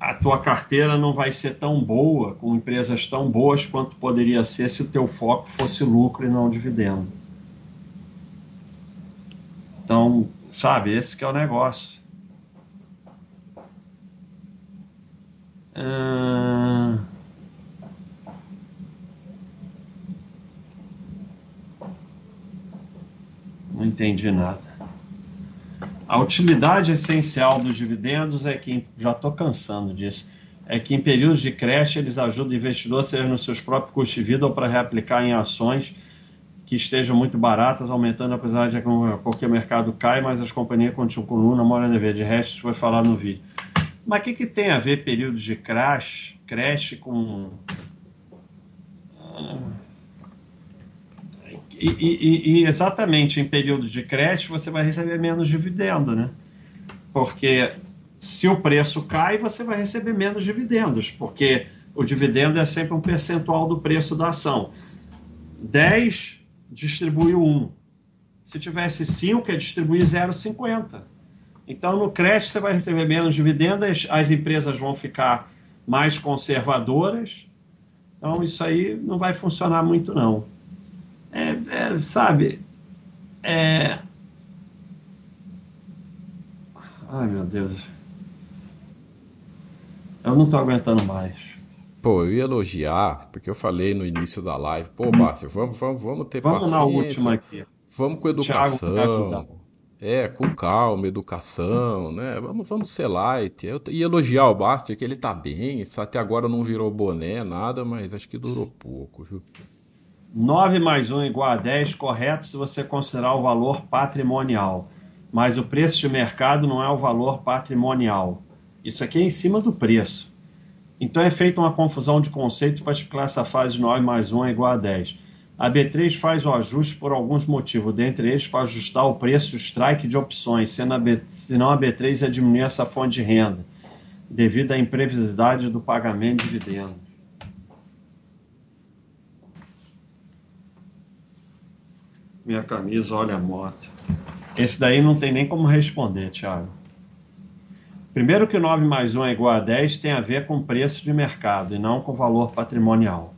a tua carteira não vai ser tão boa, com empresas tão boas quanto poderia ser se o teu foco fosse lucro e não dividendo. Então, sabe, esse que é o negócio. Ah... Não entendi nada. A utilidade essencial dos dividendos é que, já estou cansando disso, é que em períodos de creche eles ajudam o investidor a ser nos seus próprios custos de vida ou para reaplicar em ações que estejam muito baratas, aumentando apesar de que qualquer mercado cai, mas as companhias continuam luna, mora dever. De resto, foi falar no vídeo. Mas o que, que tem a ver períodos de crash, creche com e, e, e, exatamente em período de crédito você vai receber menos dividendo, né? Porque se o preço cai, você vai receber menos dividendos, porque o dividendo é sempre um percentual do preço da ação. 10 distribui 1. Se tivesse 5, é distribuir 0,50. Então, no crédito, você vai receber menos dividendos, as empresas vão ficar mais conservadoras. Então, isso aí não vai funcionar muito, não é, é, sabe, é... Ai, meu Deus. Eu não tô aguentando mais. Pô, eu ia elogiar, porque eu falei no início da live, pô, Bárcio, vamos, vamos, vamos ter vamos paciência. Vamos na última aqui. Vamos com educação. É, com calma, educação, né? Vamos, vamos ser light. Eu ia elogiar o Basti, que ele tá bem, até agora não virou boné, nada, mas acho que durou pouco, viu? 9 mais 1 igual a 10, correto se você considerar o valor patrimonial. Mas o preço de mercado não é o valor patrimonial. Isso aqui é em cima do preço. Então é feita uma confusão de conceito para explicar essa fase de 9 mais 1 é igual a 10. A B3 faz o ajuste por alguns motivos, dentre eles para ajustar o preço strike de opções, sendo a B, senão a B3 ia diminuir essa fonte de renda, devido à imprevisibilidade do pagamento de dividendos. Minha camisa, olha a moto. Esse daí não tem nem como responder, Thiago. Primeiro que 9 mais 1 é igual a 10 tem a ver com preço de mercado e não com valor patrimonial.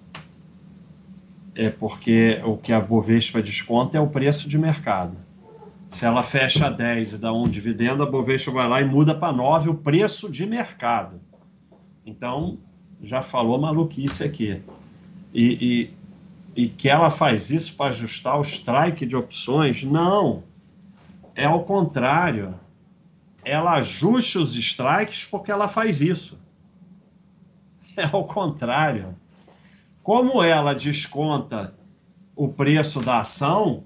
É porque o que a Bovespa desconta é o preço de mercado. Se ela fecha a 10 e dá um dividendo, a Bovespa vai lá e muda para 9 o preço de mercado. Então, já falou maluquice aqui. E, e que ela faz isso para ajustar o strike de opções. Não. É ao contrário. Ela ajusta os strikes porque ela faz isso. É ao contrário. Como ela desconta o preço da ação,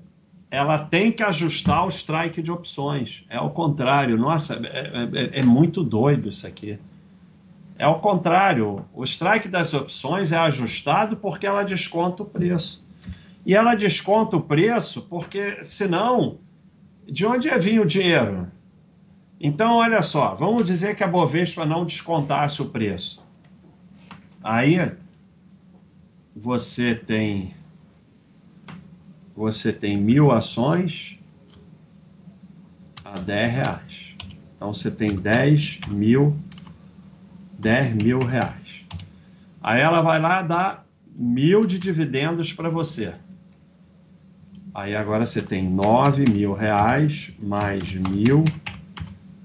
ela tem que ajustar o strike de opções. É ao contrário. Nossa, é, é, é muito doido isso aqui. É o contrário. O strike das opções é ajustado porque ela desconta o preço. E ela desconta o preço porque, senão, de onde ia vir o dinheiro? Então, olha só, vamos dizer que a Bovespa não descontasse o preço. Aí você tem você tem mil ações a 10 reais. Então você tem 10 mil 10 mil reais. Aí ela vai lá dar mil de dividendos para você. Aí agora você tem 9 mil reais mais mil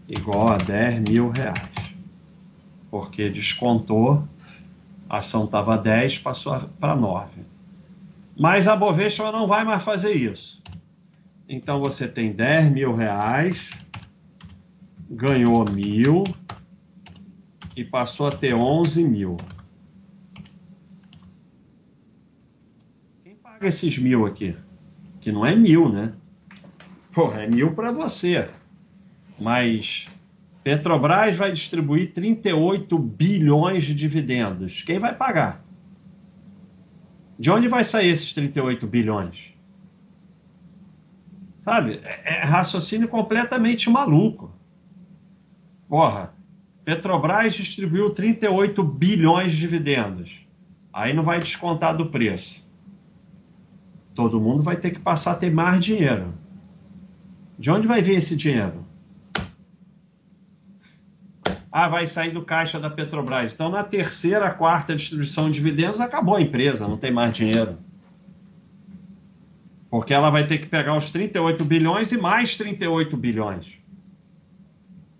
igual a 10 mil reais. Porque descontou, a ação estava 10, passou para 9. Mas a Bovespa não vai mais fazer isso. Então você tem 10 mil reais, ganhou mil, e passou a ter 11 mil. Quem paga esses mil aqui? Que não é mil, né? Porra, é mil para você. Mas Petrobras vai distribuir 38 bilhões de dividendos. Quem vai pagar? De onde vai sair esses 38 bilhões? Sabe? É, é raciocínio completamente maluco. Porra, Petrobras distribuiu 38 bilhões de dividendos. Aí não vai descontar do preço. Todo mundo vai ter que passar a ter mais dinheiro. De onde vai vir esse dinheiro? Ah, vai sair do caixa da Petrobras. Então, na terceira, quarta distribuição de dividendos, acabou a empresa, não tem mais dinheiro. Porque ela vai ter que pegar os 38 bilhões e mais 38 bilhões.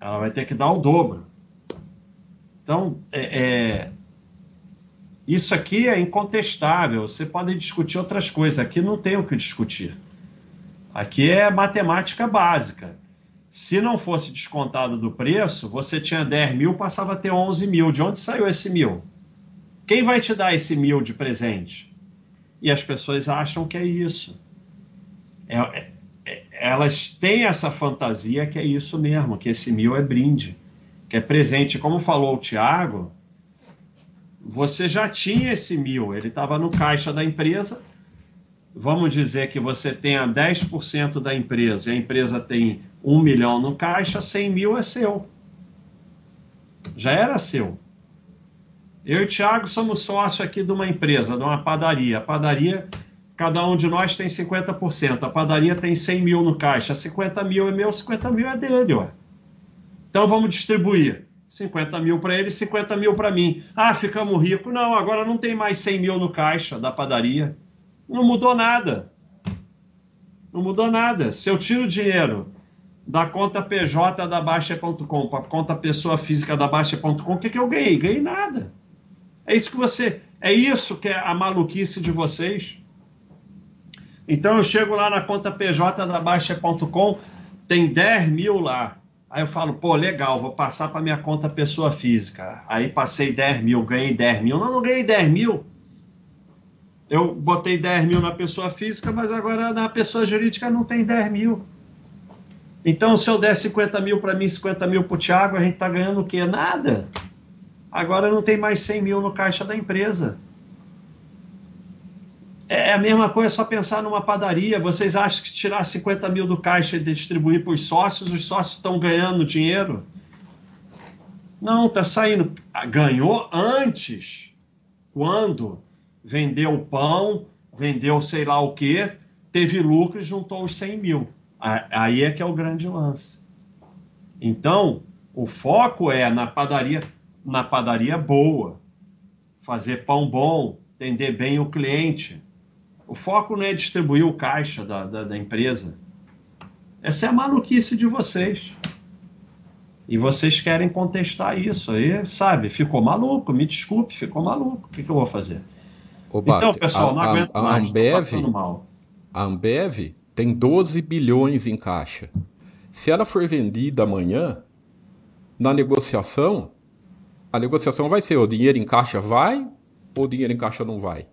Ela vai ter que dar o dobro. Então, é, é, isso aqui é incontestável. Você pode discutir outras coisas. Aqui não tem o que discutir. Aqui é matemática básica. Se não fosse descontado do preço, você tinha 10 mil, passava a ter 11 mil. De onde saiu esse mil? Quem vai te dar esse mil de presente? E as pessoas acham que é isso. É, é, é, elas têm essa fantasia que é isso mesmo, que esse mil é brinde, que é presente. Como falou o Tiago, você já tinha esse mil, ele estava no caixa da empresa. Vamos dizer que você tenha 10% da empresa e a empresa tem um milhão no caixa, 100 mil é seu. Já era seu. Eu e o Thiago somos sócios aqui de uma empresa, de uma padaria. A padaria, cada um de nós tem 50%. A padaria tem 100 mil no caixa. 50 mil é meu, 50 mil é dele. Ué. Então vamos distribuir. 50 mil para ele, 50 mil para mim. Ah, ficamos ricos. Não, agora não tem mais 100 mil no caixa da padaria. Não mudou nada. Não mudou nada. Se eu tiro dinheiro da conta PJ da Baixa.com para conta pessoa física da Baixa.com, o que, que eu ganhei? Ganhei nada. É isso que você. É isso que é a maluquice de vocês. Então eu chego lá na conta PJ da Baixa.com, tem 10 mil lá. Aí eu falo, pô, legal, vou passar para minha conta pessoa física. Aí passei 10 mil, ganhei 10 mil. Não, não ganhei 10 mil. Eu botei 10 mil na pessoa física, mas agora na pessoa jurídica não tem 10 mil. Então, se eu der 50 mil para mim, 50 mil para o Thiago, a gente está ganhando o quê? Nada. Agora não tem mais 100 mil no caixa da empresa. É, é a mesma coisa, só pensar numa padaria. Vocês acham que tirar 50 mil do caixa e distribuir para os sócios, os sócios estão ganhando dinheiro? Não, está saindo. Ganhou antes, quando vendeu pão, vendeu sei lá o que, teve lucro e juntou os 100 mil. Aí é que é o grande lance. Então, o foco é na padaria, na padaria boa, fazer pão bom, atender bem o cliente. O foco não é distribuir o caixa da, da, da empresa. Essa é a maluquice de vocês. E vocês querem contestar isso. Aí, sabe, ficou maluco, me desculpe, ficou maluco. O que, que eu vou fazer? Ô, então, pessoal, não aguento a, a mais, Ambev, A Ambev tem 12 bilhões em caixa. Se ela for vendida amanhã, na negociação, a negociação vai ser o dinheiro em caixa vai ou o dinheiro em caixa não vai.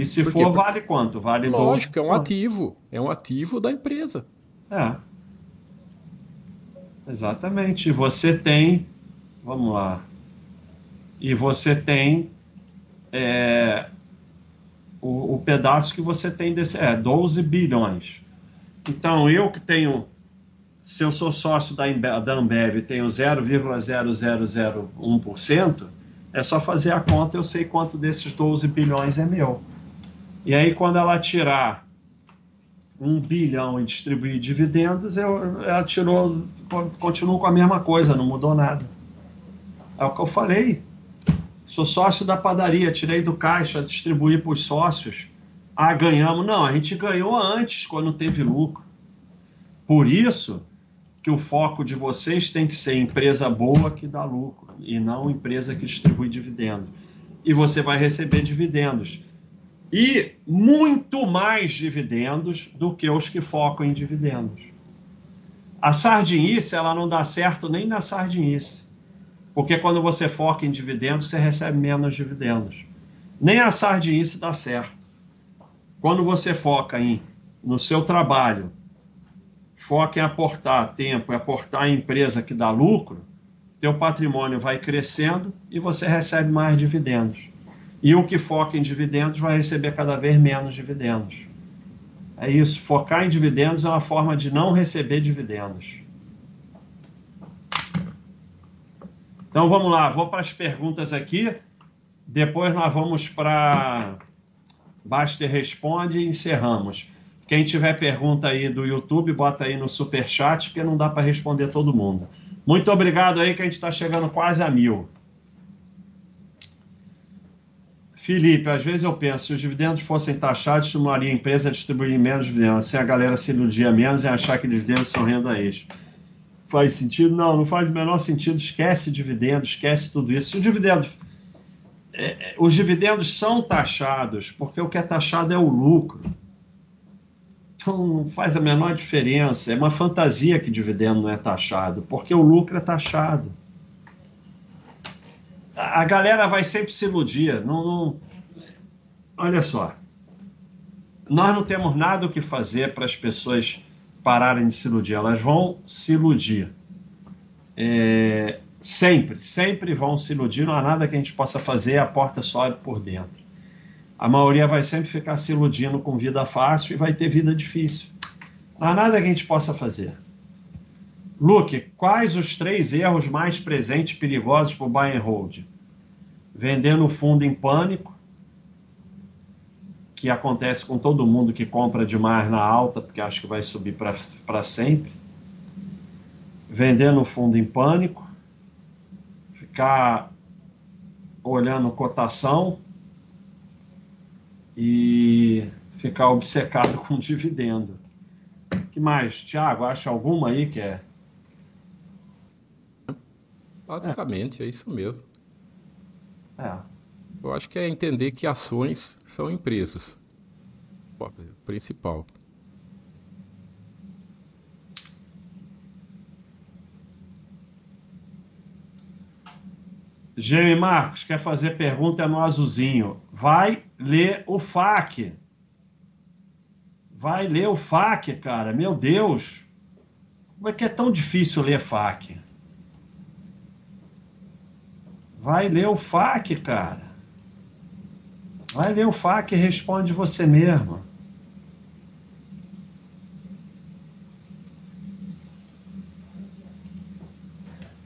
E se Porque, for, vale quanto? Vale Lógico, 12? é um ativo. É um ativo da empresa. É. Exatamente. Você tem. Vamos lá. E você tem. É, o, o, pedaço que você tem desse. É, 12 bilhões. Então, eu que tenho, se eu sou sócio da, da Ambev e tenho 0,0001%, é só fazer a conta, eu sei quanto desses 12 bilhões é meu. E aí, quando ela tirar um bilhão e distribuir dividendos, eu, ela tirou, continua com a mesma coisa, não mudou nada. É o que eu falei. Sou sócio da padaria, tirei do caixa, distribuí para os sócios ah, ganhamos. Não, a gente ganhou antes, quando teve lucro. Por isso que o foco de vocês tem que ser empresa boa que dá lucro e não empresa que distribui dividendos. E você vai receber dividendos. E muito mais dividendos do que os que focam em dividendos. A sardinice, ela não dá certo nem na sardinice. Porque quando você foca em dividendos, você recebe menos dividendos. Nem a sardinice dá certo. Quando você foca em, no seu trabalho, foca em aportar tempo e aportar em empresa que dá lucro, teu patrimônio vai crescendo e você recebe mais dividendos. E o que foca em dividendos vai receber cada vez menos dividendos. É isso, focar em dividendos é uma forma de não receber dividendos. Então vamos lá, vou para as perguntas aqui. Depois nós vamos para Basta responde e encerramos. Quem tiver pergunta aí do YouTube, bota aí no super chat, porque não dá para responder todo mundo. Muito obrigado aí que a gente está chegando quase a mil. Felipe, às vezes eu penso, se os dividendos fossem taxados, estimularia a empresa a distribuir menos dividendos, sem a galera se iludir menos e achar que dividendos são renda extra. Faz sentido? Não, não faz o menor sentido. Esquece dividendos, esquece tudo isso. Se o dividendo, é, é, os dividendos são taxados, porque o que é taxado é o lucro. Então não faz a menor diferença. É uma fantasia que dividendo não é taxado, porque o lucro é taxado a galera vai sempre se iludir. Não, não... Olha só, nós não temos nada o que fazer para as pessoas pararem de se iludir. Elas vão se iludir. É... Sempre, sempre vão se iludir. Não há nada que a gente possa fazer, a porta sobe por dentro. A maioria vai sempre ficar se iludindo com vida fácil e vai ter vida difícil. Não há nada que a gente possa fazer. Luke, quais os três erros mais presentes e perigosos para o buy and hold? Vendendo fundo em pânico, que acontece com todo mundo que compra demais na alta, porque acha que vai subir para sempre. Vendendo fundo em pânico, ficar olhando cotação e ficar obcecado com dividendo. que mais? Tiago, acha alguma aí que é Basicamente, é, é isso mesmo. É. Eu acho que é entender que ações são empresas. Principal. Gêmeo Marcos quer fazer pergunta no azulzinho. Vai ler o FAQ. Vai ler o FAQ, cara. Meu Deus. Como é que é tão difícil ler FAQ? Vai ler o FAQ, cara. Vai ler o FAQ e responde você mesmo.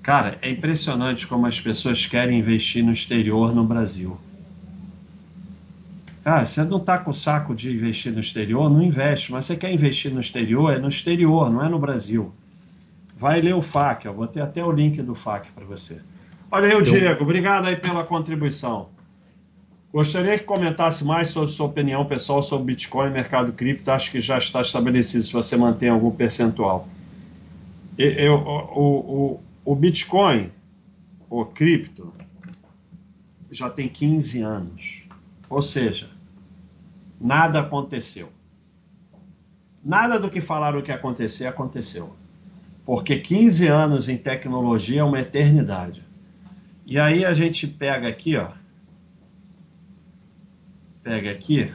Cara, é impressionante como as pessoas querem investir no exterior no Brasil. Cara, você não está com saco de investir no exterior, não investe. Mas você quer investir no exterior, é no exterior, não é no Brasil. Vai ler o FAQ, eu vou ter até o link do FAQ para você. Olha aí o Diego, obrigado aí pela contribuição. Gostaria que comentasse mais sobre sua opinião pessoal sobre Bitcoin e mercado cripto. Acho que já está estabelecido se você mantém algum percentual. Eu, o, o, o Bitcoin, o cripto, já tem 15 anos. Ou seja, nada aconteceu. Nada do que falaram que ia acontecer aconteceu. Porque 15 anos em tecnologia é uma eternidade. E aí a gente pega aqui, ó. Pega aqui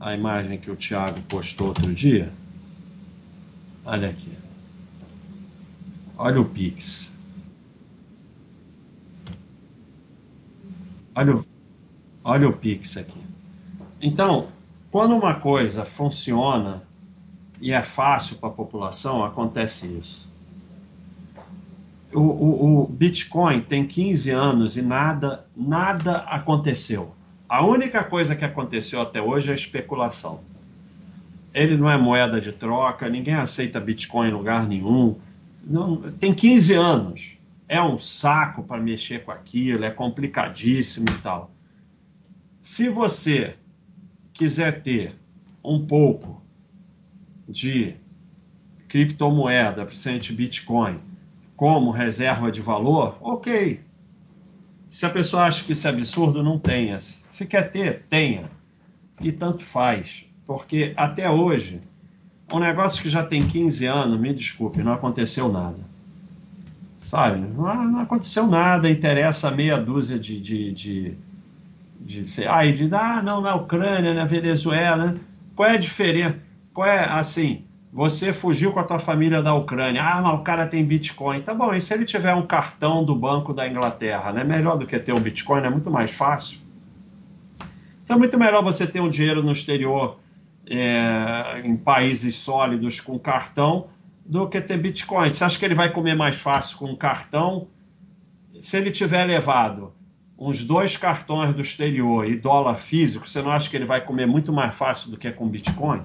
a imagem que o Thiago postou outro dia. Olha aqui. Olha o Pix. Olha o, olha o Pix aqui. Então, quando uma coisa funciona e é fácil para a população, acontece isso o, o, o, Bitcoin tem 15 anos e nada, nada aconteceu. A única coisa que aconteceu até hoje é especulação. Ele não é moeda de troca, ninguém aceita Bitcoin em lugar nenhum. Não, tem 15 anos. É um saco para mexer com aquilo, é complicadíssimo e tal. Se você quiser ter um pouco de criptomoeda, principalmente Bitcoin, como reserva de valor, ok. Se a pessoa acha que isso é absurdo, não tenha. Se quer ter, tenha. E tanto faz. Porque até hoje, um negócio que já tem 15 anos, me desculpe, não aconteceu nada. Sabe? Não, aconteceu nada, interessa meia dúzia de. de, de, de, ah, diz, ah, não, na Ucrânia, na Venezuela. Qual é a diferença? Qual é, assim, você fugiu com a tua família da Ucrânia. Ah, mas o cara tem Bitcoin. Tá bom, e se ele tiver um cartão do Banco da Inglaterra? Não é melhor do que ter um Bitcoin? É muito mais fácil. Então é muito melhor você ter um dinheiro no exterior, é, em países sólidos, com cartão, do que ter Bitcoin. Você acha que ele vai comer mais fácil com um cartão? Se ele tiver levado uns dois cartões do exterior e dólar físico, você não acha que ele vai comer muito mais fácil do que com Bitcoin?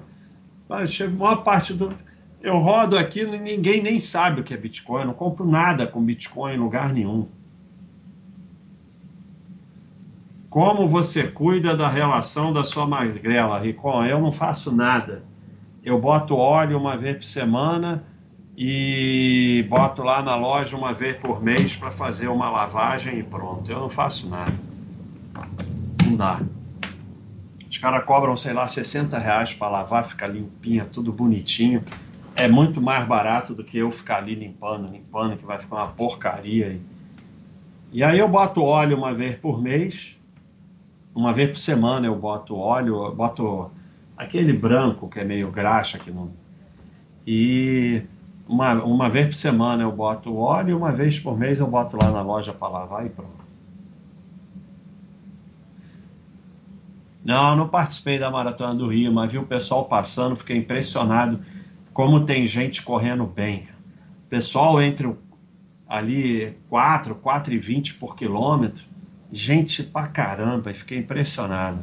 Maior parte do. Eu rodo aqui e ninguém nem sabe o que é Bitcoin. Eu não compro nada com Bitcoin em lugar nenhum. Como você cuida da relação da sua magrela, Ricon? Eu não faço nada. Eu boto óleo uma vez por semana e boto lá na loja uma vez por mês para fazer uma lavagem e pronto. Eu não faço nada. Não dá. Os caras cobram, sei lá, 60 reais para lavar, ficar limpinha, tudo bonitinho. É muito mais barato do que eu ficar ali limpando, limpando, que vai ficar uma porcaria. E aí eu boto óleo uma vez por mês, uma vez por semana eu boto óleo, eu boto aquele branco que é meio graxa que não. E uma, uma vez por semana eu boto óleo uma vez por mês eu boto lá na loja para lavar e pronto. Não, não participei da Maratona do Rio, mas vi o pessoal passando, fiquei impressionado como tem gente correndo bem. Pessoal entre ali 4, 4 e 20 por quilômetro, gente pra caramba, fiquei impressionado.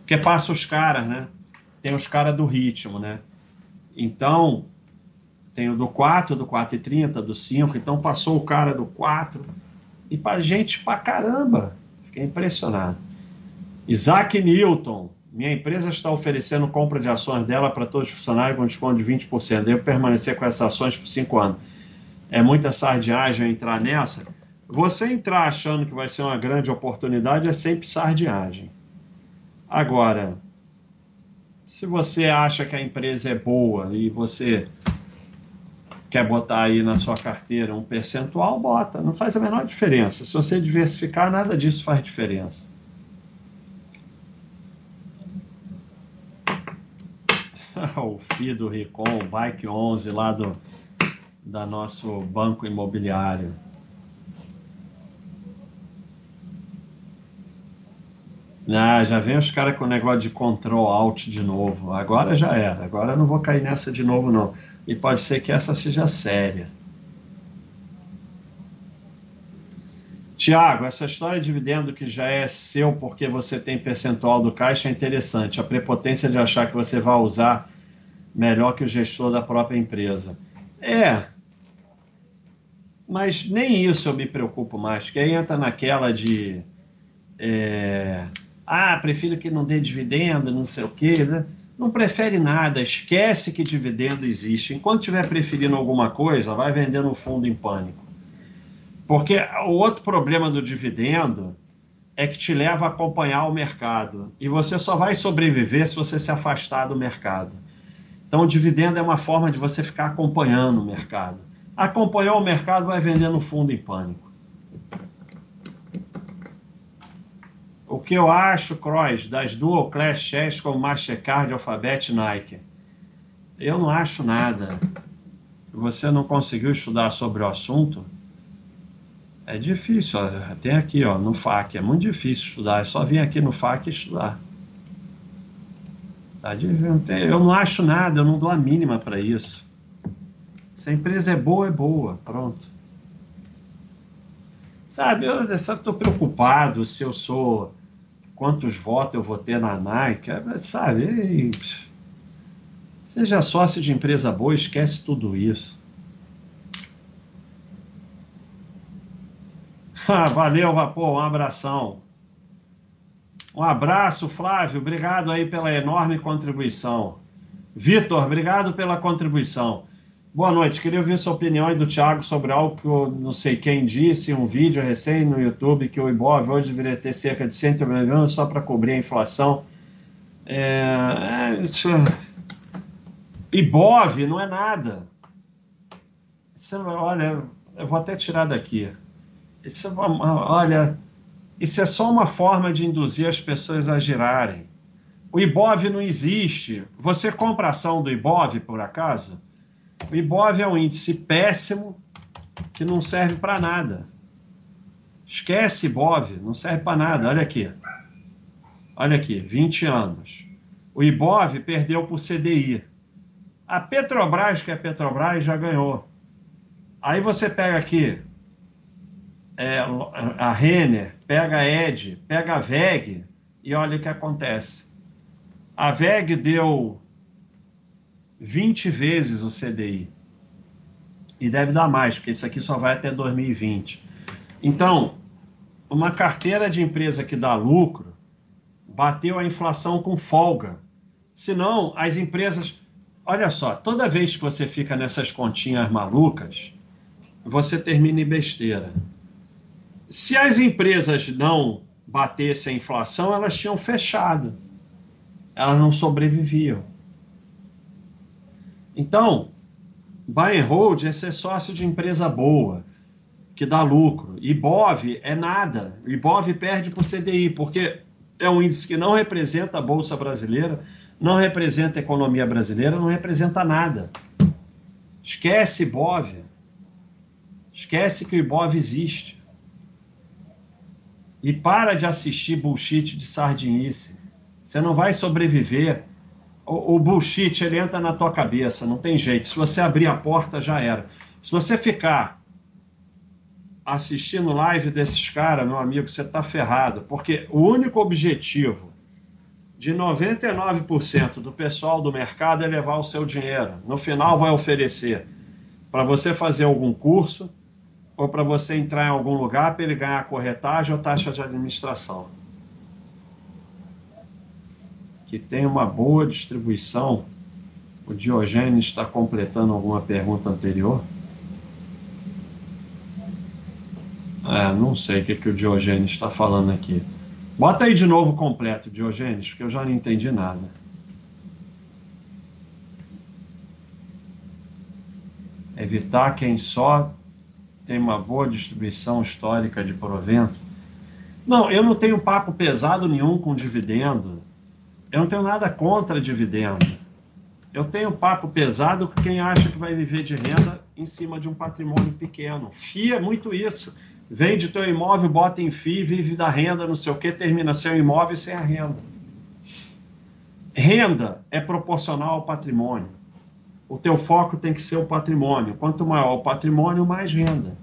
Porque passa os caras, né? Tem os caras do ritmo, né? Então, tem o do 4, do 4 e 30, do 5. Então passou o cara do 4. E para gente pra caramba. Fiquei impressionado. Isaac Newton. Minha empresa está oferecendo compra de ações dela para todos os funcionários com desconto de 20%. Devo permanecer com essas ações por 5 anos. É muita sardiagem entrar nessa? Você entrar achando que vai ser uma grande oportunidade é sempre sardiagem. Agora, se você acha que a empresa é boa e você quer botar aí na sua carteira um percentual, bota. Não faz a menor diferença. Se você diversificar, nada disso faz diferença. o FI do Ricom, Bike 11 lá do da nosso banco imobiliário. Ah, já vem os caras com o negócio de control alt de novo. Agora já era. Agora eu não vou cair nessa de novo, não. E pode ser que essa seja séria. Tiago, essa história de dividendo que já é seu porque você tem percentual do caixa é interessante. A prepotência de achar que você vai usar melhor que o gestor da própria empresa. É. Mas nem isso eu me preocupo mais, que aí entra naquela de. É, ah, prefiro que não dê dividendo, não sei o quê, né? Não prefere nada, esquece que dividendo existe. Enquanto estiver preferindo alguma coisa, vai vender no fundo em pânico. Porque o outro problema do dividendo é que te leva a acompanhar o mercado. E você só vai sobreviver se você se afastar do mercado. Então, o dividendo é uma forma de você ficar acompanhando o mercado. Acompanhou o mercado, vai vender no fundo em pânico. O que eu acho, Cross, das Dual Class Chess como Mastercard, Alphabet e Nike? Eu não acho nada. Você não conseguiu estudar sobre o assunto? É difícil. Tem aqui, ó, no FAQ. É muito difícil estudar. É só vir aqui no FAQ e estudar. Tá? Eu não acho nada. Eu não dou a mínima para isso. Se a empresa é boa, é boa. Pronto. Sabe, eu estou preocupado se eu sou quantos votos eu vou ter na Nike, é, sabe? Seja sócio de empresa boa, esquece tudo isso. Valeu, Vapor, um abração. Um abraço, Flávio, obrigado aí pela enorme contribuição. Vitor, obrigado pela contribuição. Boa noite, queria ouvir sua opinião aí do Thiago sobre algo que eu não sei quem disse, um vídeo recém no YouTube que o Ibov hoje deveria ter cerca de 190 milhões só para cobrir a inflação. É, é, isso, Ibov não é nada. Olha, eu vou até tirar daqui. Isso, olha, isso é só uma forma de induzir as pessoas a girarem. O Ibov não existe. Você compra ação do Ibov, por acaso? O IBOV é um índice péssimo que não serve para nada. Esquece IBOV, não serve para nada. Olha aqui. Olha aqui, 20 anos. O IBOV perdeu por CDI. A Petrobras, que é Petrobras, já ganhou. Aí você pega aqui é, a Renner, pega a Ed, pega a VEG e olha o que acontece. A VEG deu 20 vezes o CDI. E deve dar mais, porque isso aqui só vai até 2020. Então, uma carteira de empresa que dá lucro bateu a inflação com folga. Senão, as empresas. Olha só, toda vez que você fica nessas continhas malucas, você termina em besteira. Se as empresas não batessem a inflação, elas tinham fechado. Elas não sobreviviam. Então, buy and hold é ser sócio de empresa boa, que dá lucro. IBOV é nada. IBOV perde por CDI, porque é um índice que não representa a Bolsa Brasileira, não representa a economia brasileira, não representa nada. Esquece IBOV. Esquece que o IBOV existe. E para de assistir bullshit de sardinice. Você não vai sobreviver. O, o bullshit ele entra na tua cabeça, não tem jeito. Se você abrir a porta, já era. Se você ficar assistindo live desses caras, meu amigo, você está ferrado. Porque o único objetivo de 99% do pessoal do mercado é levar o seu dinheiro. No final, vai oferecer para você fazer algum curso ou para você entrar em algum lugar para ele ganhar corretagem ou taxa de administração. Que tem uma boa distribuição. O Diogênio está completando alguma pergunta anterior? É, não sei o que, que o Diogênio está falando aqui. Bota aí de novo completo, Diogênio, porque eu já não entendi nada. Evitar quem só tem uma boa distribuição histórica de provento. Não, eu não tenho papo pesado nenhum com dividendo. Eu não tenho nada contra dividendo. Eu tenho papo pesado com quem acha que vai viver de renda em cima de um patrimônio pequeno. FIA é muito isso. Vende teu imóvel, bota em FII, vive da renda, não sei o que, termina seu imóvel sem a renda. Renda é proporcional ao patrimônio o teu foco tem que ser o patrimônio. Quanto maior o patrimônio, mais renda.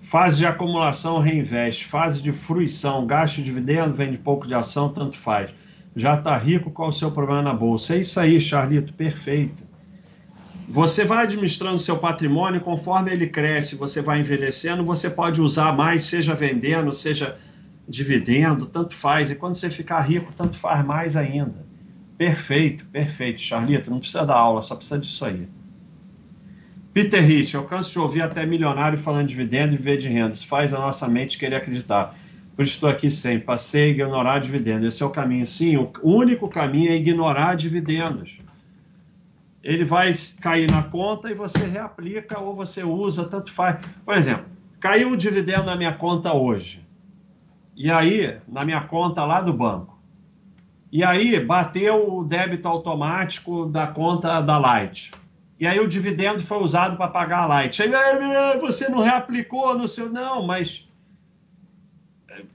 Fase de acumulação, reinveste. Fase de fruição, gasto de dividendo, vende pouco de ação, tanto faz. Já está rico, qual o seu problema na bolsa? É isso aí, Charlito, perfeito. Você vai administrando seu patrimônio, conforme ele cresce, você vai envelhecendo, você pode usar mais, seja vendendo, seja dividendo, tanto faz. E quando você ficar rico, tanto faz mais ainda. Perfeito, perfeito, Charlito. Não precisa dar aula, só precisa disso aí. Peter Rich, eu canso de ouvir até milionário falando de dividendo e viver de renda. Isso faz a nossa mente querer acreditar. Por isso estou aqui sempre. Passei a ignorar dividendos. Esse é o caminho. Sim, o único caminho é ignorar dividendos. Ele vai cair na conta e você reaplica ou você usa, tanto faz. Por exemplo, caiu o dividendo na minha conta hoje. E aí, na minha conta lá do banco. E aí, bateu o débito automático da conta da Light. E aí, o dividendo foi usado para pagar a Light. Aí, ah, você não reaplicou no seu. Não, mas.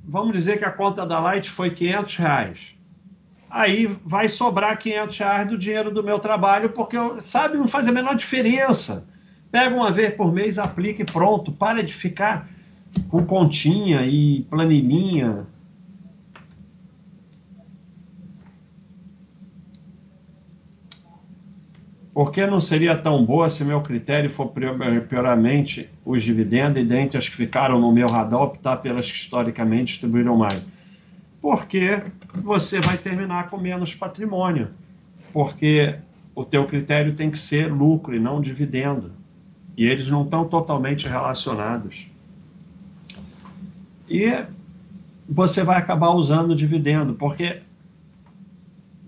Vamos dizer que a conta da Light foi 500 reais. Aí vai sobrar 500 reais do dinheiro do meu trabalho, porque, sabe, não faz a menor diferença. Pega uma vez por mês, aplica e pronto. Para de ficar com continha e planilhinha. Por que não seria tão boa se meu critério for pioramente os dividendos e dentre as que ficaram no meu radar optar pelas que historicamente distribuíram mais? Porque você vai terminar com menos patrimônio. Porque o teu critério tem que ser lucro e não dividendo. E eles não estão totalmente relacionados e você vai acabar usando o dividendo, porque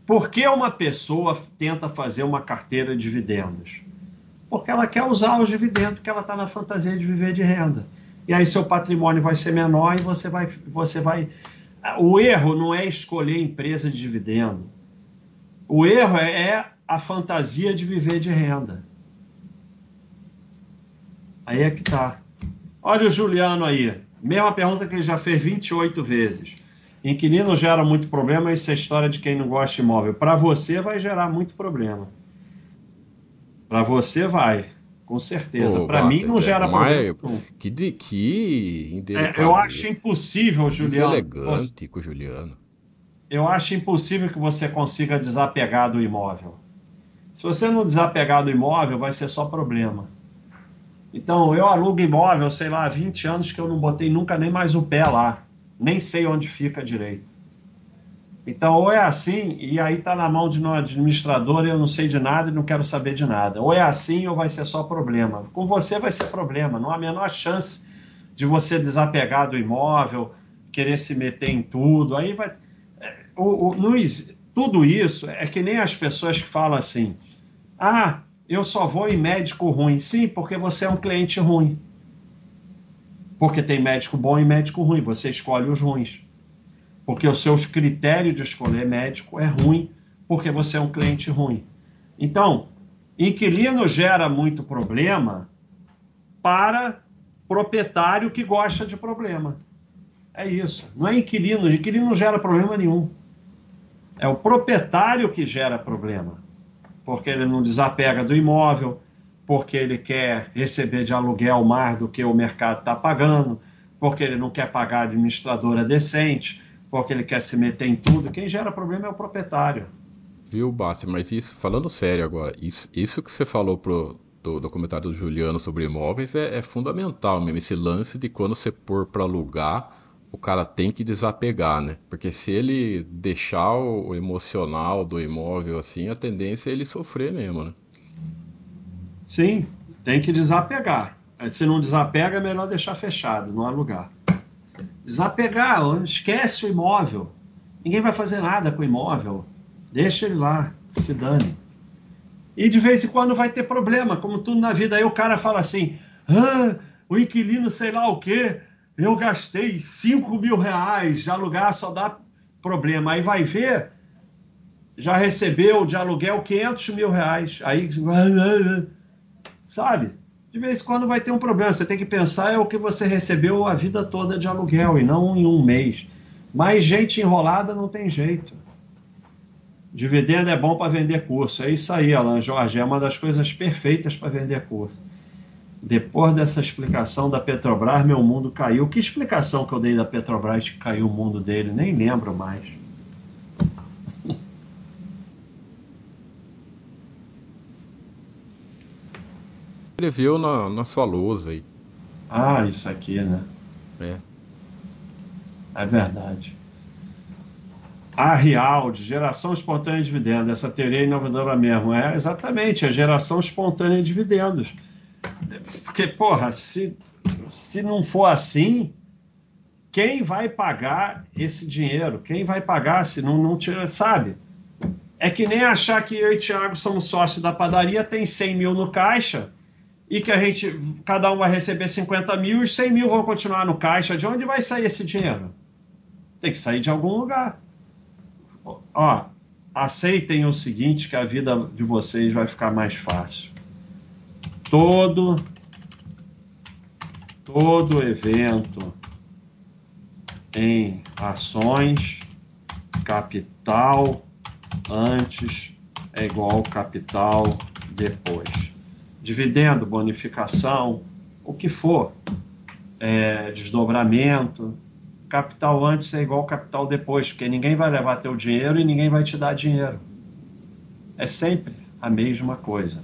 por que uma pessoa tenta fazer uma carteira de dividendos? Porque ela quer usar os dividendos, porque ela está na fantasia de viver de renda. E aí seu patrimônio vai ser menor e você vai, você vai. O erro não é escolher empresa de dividendo. O erro é, é a fantasia de viver de renda. Aí é que tá. Olha o Juliano aí. Mesma pergunta que ele já fez 28 vezes. Inquilino gera muito problema, isso é história de quem não gosta de imóvel. Para você vai gerar muito problema. Para você vai, com certeza. Para mim não gera problema. Que, de, que é, Eu acho impossível, Juliano. elegante com Juliano. Eu acho impossível que você consiga desapegar do imóvel. Se você não desapegar do imóvel, vai ser só problema. Então, eu alugo imóvel, sei lá, há 20 anos que eu não botei nunca nem mais o pé lá. Nem sei onde fica direito. Então, ou é assim, e aí está na mão de um administrador e eu não sei de nada e não quero saber de nada. Ou é assim ou vai ser só problema. Com você vai ser problema, não há a menor chance de você desapegar do imóvel, querer se meter em tudo. Aí vai. É, o, o, tudo isso é que nem as pessoas que falam assim: ah, eu só vou em médico ruim. Sim, porque você é um cliente ruim. Porque tem médico bom e médico ruim, você escolhe os ruins porque os seus critérios de escolher médico é ruim, porque você é um cliente ruim. Então, inquilino gera muito problema para proprietário que gosta de problema. É isso. Não é inquilino. Inquilino não gera problema nenhum. É o proprietário que gera problema. Porque ele não desapega do imóvel, porque ele quer receber de aluguel mais do que o mercado está pagando, porque ele não quer pagar administradora decente, porque ele quer se meter em tudo. Quem gera problema é o proprietário. Viu, Bassi? Mas isso, falando sério agora, isso, isso que você falou pro, do, do comentário do Juliano sobre imóveis é, é fundamental mesmo. Esse lance de quando você pôr para alugar, o cara tem que desapegar, né? Porque se ele deixar o, emocional do imóvel assim, a tendência é ele sofrer mesmo, né? Sim, tem que desapegar. Se não desapega, é melhor deixar fechado, não alugar. Desapegar, esquece o imóvel. Ninguém vai fazer nada com o imóvel. Deixa ele lá, se dane. E de vez em quando vai ter problema, como tudo na vida. Aí o cara fala assim: ah, o inquilino, sei lá o quê, eu gastei 5 mil reais de alugar, só dá problema. Aí vai ver, já recebeu de aluguel 500 mil reais. Aí, sabe? de vez em quando vai ter um problema. Você tem que pensar é o que você recebeu a vida toda de aluguel e não em um mês. Mas gente enrolada não tem jeito. Dividendo é bom para vender curso. É isso aí, Alan Jorge. É uma das coisas perfeitas para vender curso. Depois dessa explicação da Petrobras, meu mundo caiu. Que explicação que eu dei da Petrobras que caiu o mundo dele? Nem lembro mais. escreveu na, na sua lousa aí. Ah, isso aqui, né? É. É verdade. A real de geração espontânea de dividendos, essa teoria é inovadora mesmo. É exatamente a geração espontânea de dividendos. Porque, porra, se, se não for assim, quem vai pagar esse dinheiro? Quem vai pagar se não, não tira, sabe? É que nem achar que eu e Thiago somos sócios da padaria, tem 100 mil no caixa, e que a gente, cada um vai receber 50 mil e 100 mil vão continuar no caixa. De onde vai sair esse dinheiro? Tem que sair de algum lugar. Ó, aceitem o seguinte, que a vida de vocês vai ficar mais fácil. Todo, todo evento em ações, capital antes é igual capital depois dividendo, bonificação, o que for, é, desdobramento. Capital antes é igual capital depois, porque ninguém vai levar teu dinheiro e ninguém vai te dar dinheiro. É sempre a mesma coisa.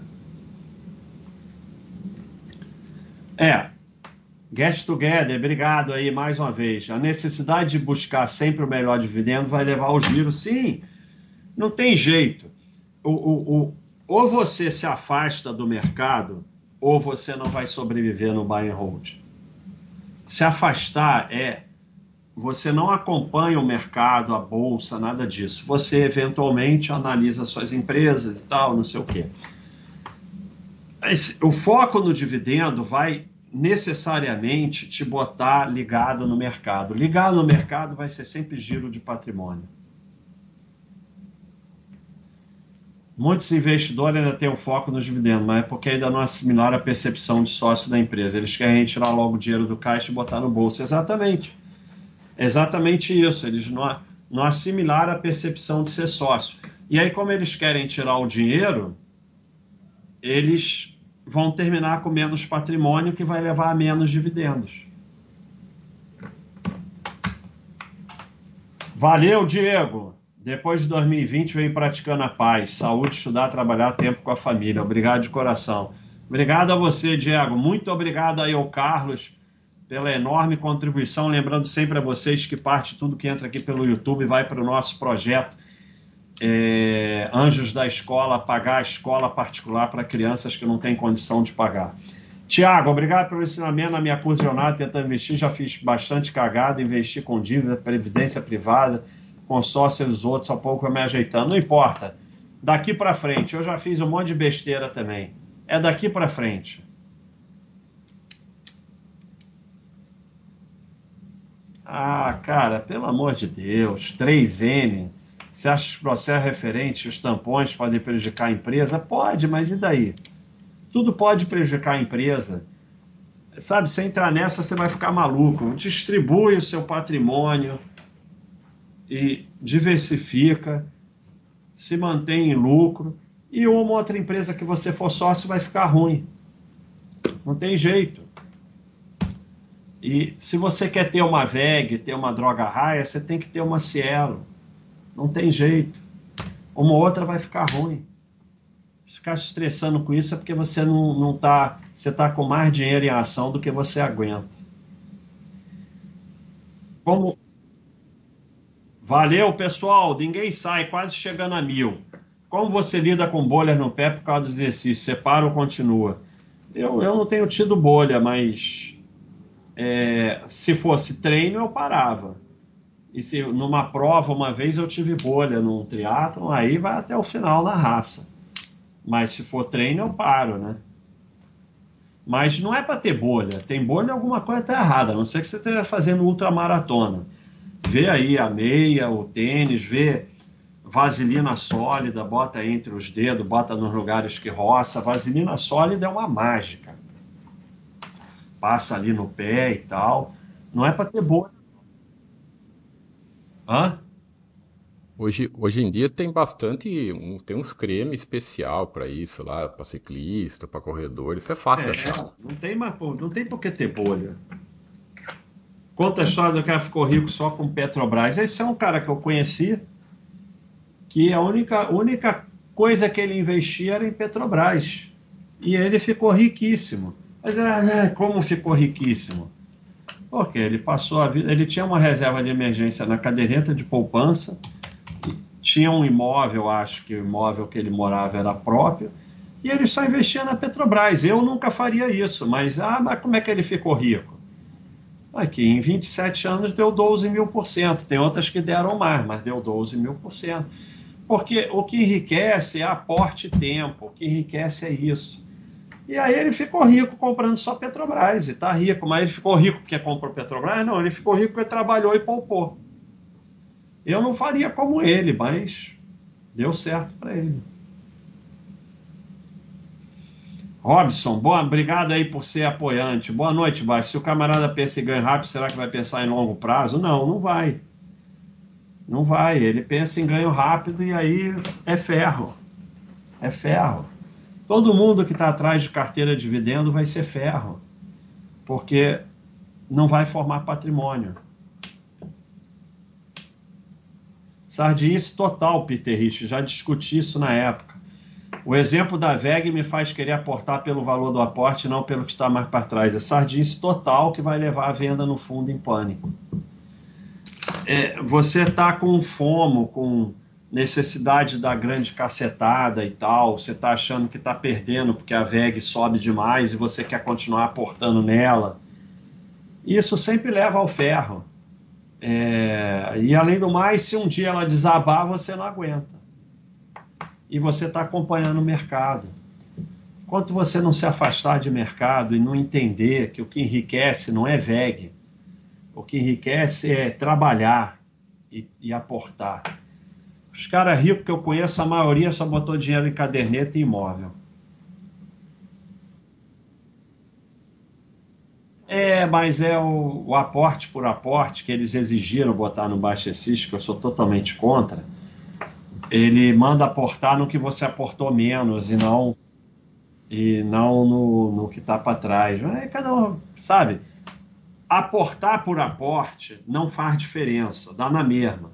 É, Get Together, obrigado aí mais uma vez. A necessidade de buscar sempre o melhor dividendo vai levar ao giro, sim. Não tem jeito. O, o, o, ou você se afasta do mercado, ou você não vai sobreviver no buy and hold. Se afastar é você não acompanha o mercado, a bolsa, nada disso. Você eventualmente analisa suas empresas e tal, não sei o quê. O foco no dividendo vai necessariamente te botar ligado no mercado. Ligado no mercado vai ser sempre giro de patrimônio. Muitos investidores ainda têm o foco nos dividendos, mas é porque ainda não assimilaram a percepção de sócio da empresa. Eles querem tirar logo o dinheiro do caixa e botar no bolso. Exatamente. Exatamente isso. Eles não, não assimilaram a percepção de ser sócio. E aí, como eles querem tirar o dinheiro, eles vão terminar com menos patrimônio, que vai levar a menos dividendos. Valeu, Diego! Depois de 2020, veio praticando a paz, saúde, estudar, trabalhar, tempo com a família. Obrigado de coração. Obrigado a você, Diego. Muito obrigado aí ao Carlos pela enorme contribuição. Lembrando sempre a vocês que parte tudo que entra aqui pelo YouTube vai para o nosso projeto é, Anjos da Escola, pagar a escola particular para crianças que não têm condição de pagar. Tiago, obrigado pelo ensinamento na minha curta jornada tentando investir. Já fiz bastante cagada, investi com dívida, previdência privada, consórcio e os outros, só pouco eu me ajeitando. Não importa. Daqui para frente, eu já fiz um monte de besteira também. É daqui para frente. Ah, cara, pelo amor de Deus, 3N. Você acha que os processos referentes, os tampões podem prejudicar a empresa? Pode, mas e daí? Tudo pode prejudicar a empresa. Sabe, se entrar nessa, você vai ficar maluco. Distribui o seu patrimônio e diversifica, se mantém em lucro. E uma outra empresa que você for sócio vai ficar ruim. Não tem jeito. E se você quer ter uma VEG, ter uma droga raia, você tem que ter uma Cielo. Não tem jeito. Uma outra vai ficar ruim. Ficar se estressando com isso é porque você não, não tá. Você está com mais dinheiro em ação do que você aguenta. Como. Valeu, pessoal. Ninguém sai, quase chegando a mil. Como você lida com bolhas no pé por causa do exercício? Você para ou continua? Eu, eu não tenho tido bolha, mas é, se fosse treino, eu parava. E se numa prova, uma vez eu tive bolha num triatlon, aí vai até o final na raça. Mas se for treino, eu paro, né? Mas não é para ter bolha. Tem bolha, alguma coisa está errada. A não ser que você esteja fazendo ultramaratona. Vê aí a meia, o tênis, vê vaselina sólida, bota entre os dedos, bota nos lugares que roça. Vaselina sólida é uma mágica. Passa ali no pé e tal. Não é para ter bolha Hã? Hoje, hoje em dia tem bastante, um, tem uns cremes especial para isso lá, para ciclista, para corredor, isso é fácil é, achar. Não tem mais, não tem por que ter bolha. Conta a história do cara que ficou rico só com Petrobras. Esse é um cara que eu conheci que a única, única coisa que ele investia era em Petrobras. E ele ficou riquíssimo. Mas ah, como ficou riquíssimo? Porque ele passou a vida, ele tinha uma reserva de emergência na caderneta de poupança, tinha um imóvel, acho que o imóvel que ele morava era próprio, e ele só investia na Petrobras. Eu nunca faria isso, mas, ah, mas como é que ele ficou rico? Aqui, em 27 anos deu 12 mil por cento. Tem outras que deram mais, mas deu 12 mil por cento. Porque o que enriquece é aporte tempo, o que enriquece é isso. E aí ele ficou rico comprando só Petrobras, e está rico, mas ele ficou rico porque comprou Petrobras? Não, ele ficou rico porque trabalhou e poupou. Eu não faria como ele, mas deu certo para ele. Robson, boa, obrigado aí por ser apoiante. Boa noite, Baixo. Se o camarada pensa em ganho rápido, será que vai pensar em longo prazo? Não, não vai. Não vai. Ele pensa em ganho rápido e aí é ferro. É ferro. Todo mundo que está atrás de carteira de dividendo vai ser ferro, porque não vai formar patrimônio. Sardinice total, Peter Rich, já discuti isso na época. O exemplo da VEG me faz querer aportar pelo valor do aporte, não pelo que está mais para trás. É sardinice total que vai levar a venda no fundo em pânico. É, você está com fomo, com necessidade da grande cacetada e tal, você está achando que está perdendo porque a VEG sobe demais e você quer continuar aportando nela. Isso sempre leva ao ferro. É, e além do mais, se um dia ela desabar, você não aguenta. E você está acompanhando o mercado. Enquanto você não se afastar de mercado e não entender que o que enriquece não é VEG, o que enriquece é trabalhar e, e aportar. Os caras ricos que eu conheço, a maioria só botou dinheiro em caderneta e imóvel. É, mas é o, o, aporte por aporte que eles exigiram botar no Baixa Existe, que eu sou totalmente contra. Ele manda aportar no que você aportou menos e não e não no, no que está para trás. É, cada um, sabe? Aportar por aporte não faz diferença, dá na mesma.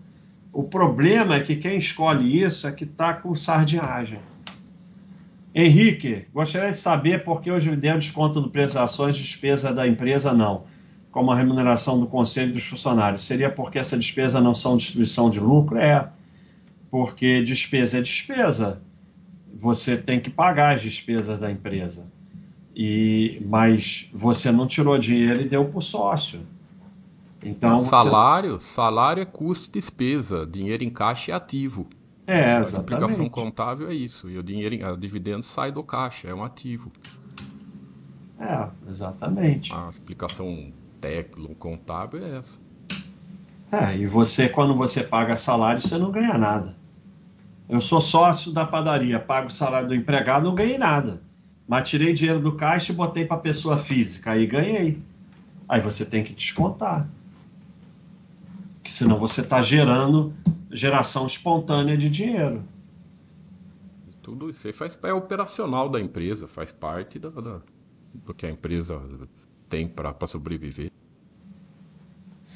O problema é que quem escolhe isso é que está com sardinhagem. Henrique, gostaria de saber por que os dividendos contam do preço das ações despesa da empresa não, como a remuneração do conselho dos funcionários. Seria porque essa despesa não são distribuição de lucro? É, porque despesa é despesa você tem que pagar as despesas da empresa. E mas você não tirou dinheiro e deu para o sócio. Então salário, você... salário é custo e despesa, dinheiro em caixa é ativo. É, a explicação contábil é isso. E o dinheiro, o dividendo sai do caixa, é um ativo. É, exatamente. A explicação técnica, contábil é essa. É, e você, quando você paga salário, você não ganha nada. Eu sou sócio da padaria, pago o salário do empregado, não ganhei nada. Mas tirei dinheiro do caixa e botei para pessoa física, aí ganhei. Aí você tem que descontar. Porque senão você está gerando geração espontânea de dinheiro. Tudo isso aí faz é operacional da empresa, faz parte da, da do que a empresa tem para sobreviver.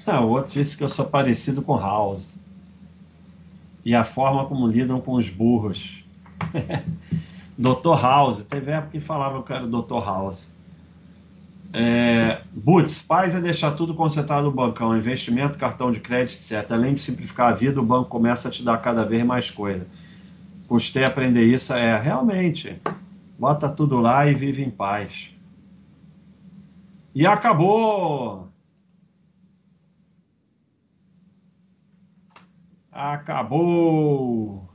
Ah, o outro disse que eu sou parecido com House e a forma como lidam com os burros. Dr. House, teve época que falava que era Dr. House. É, paz é deixar tudo concentrado no bancão, investimento, cartão de crédito, etc. Além de simplificar a vida, o banco começa a te dar cada vez mais coisa. Custei aprender isso, é, realmente. Bota tudo lá e vive em paz. E acabou! Acabou!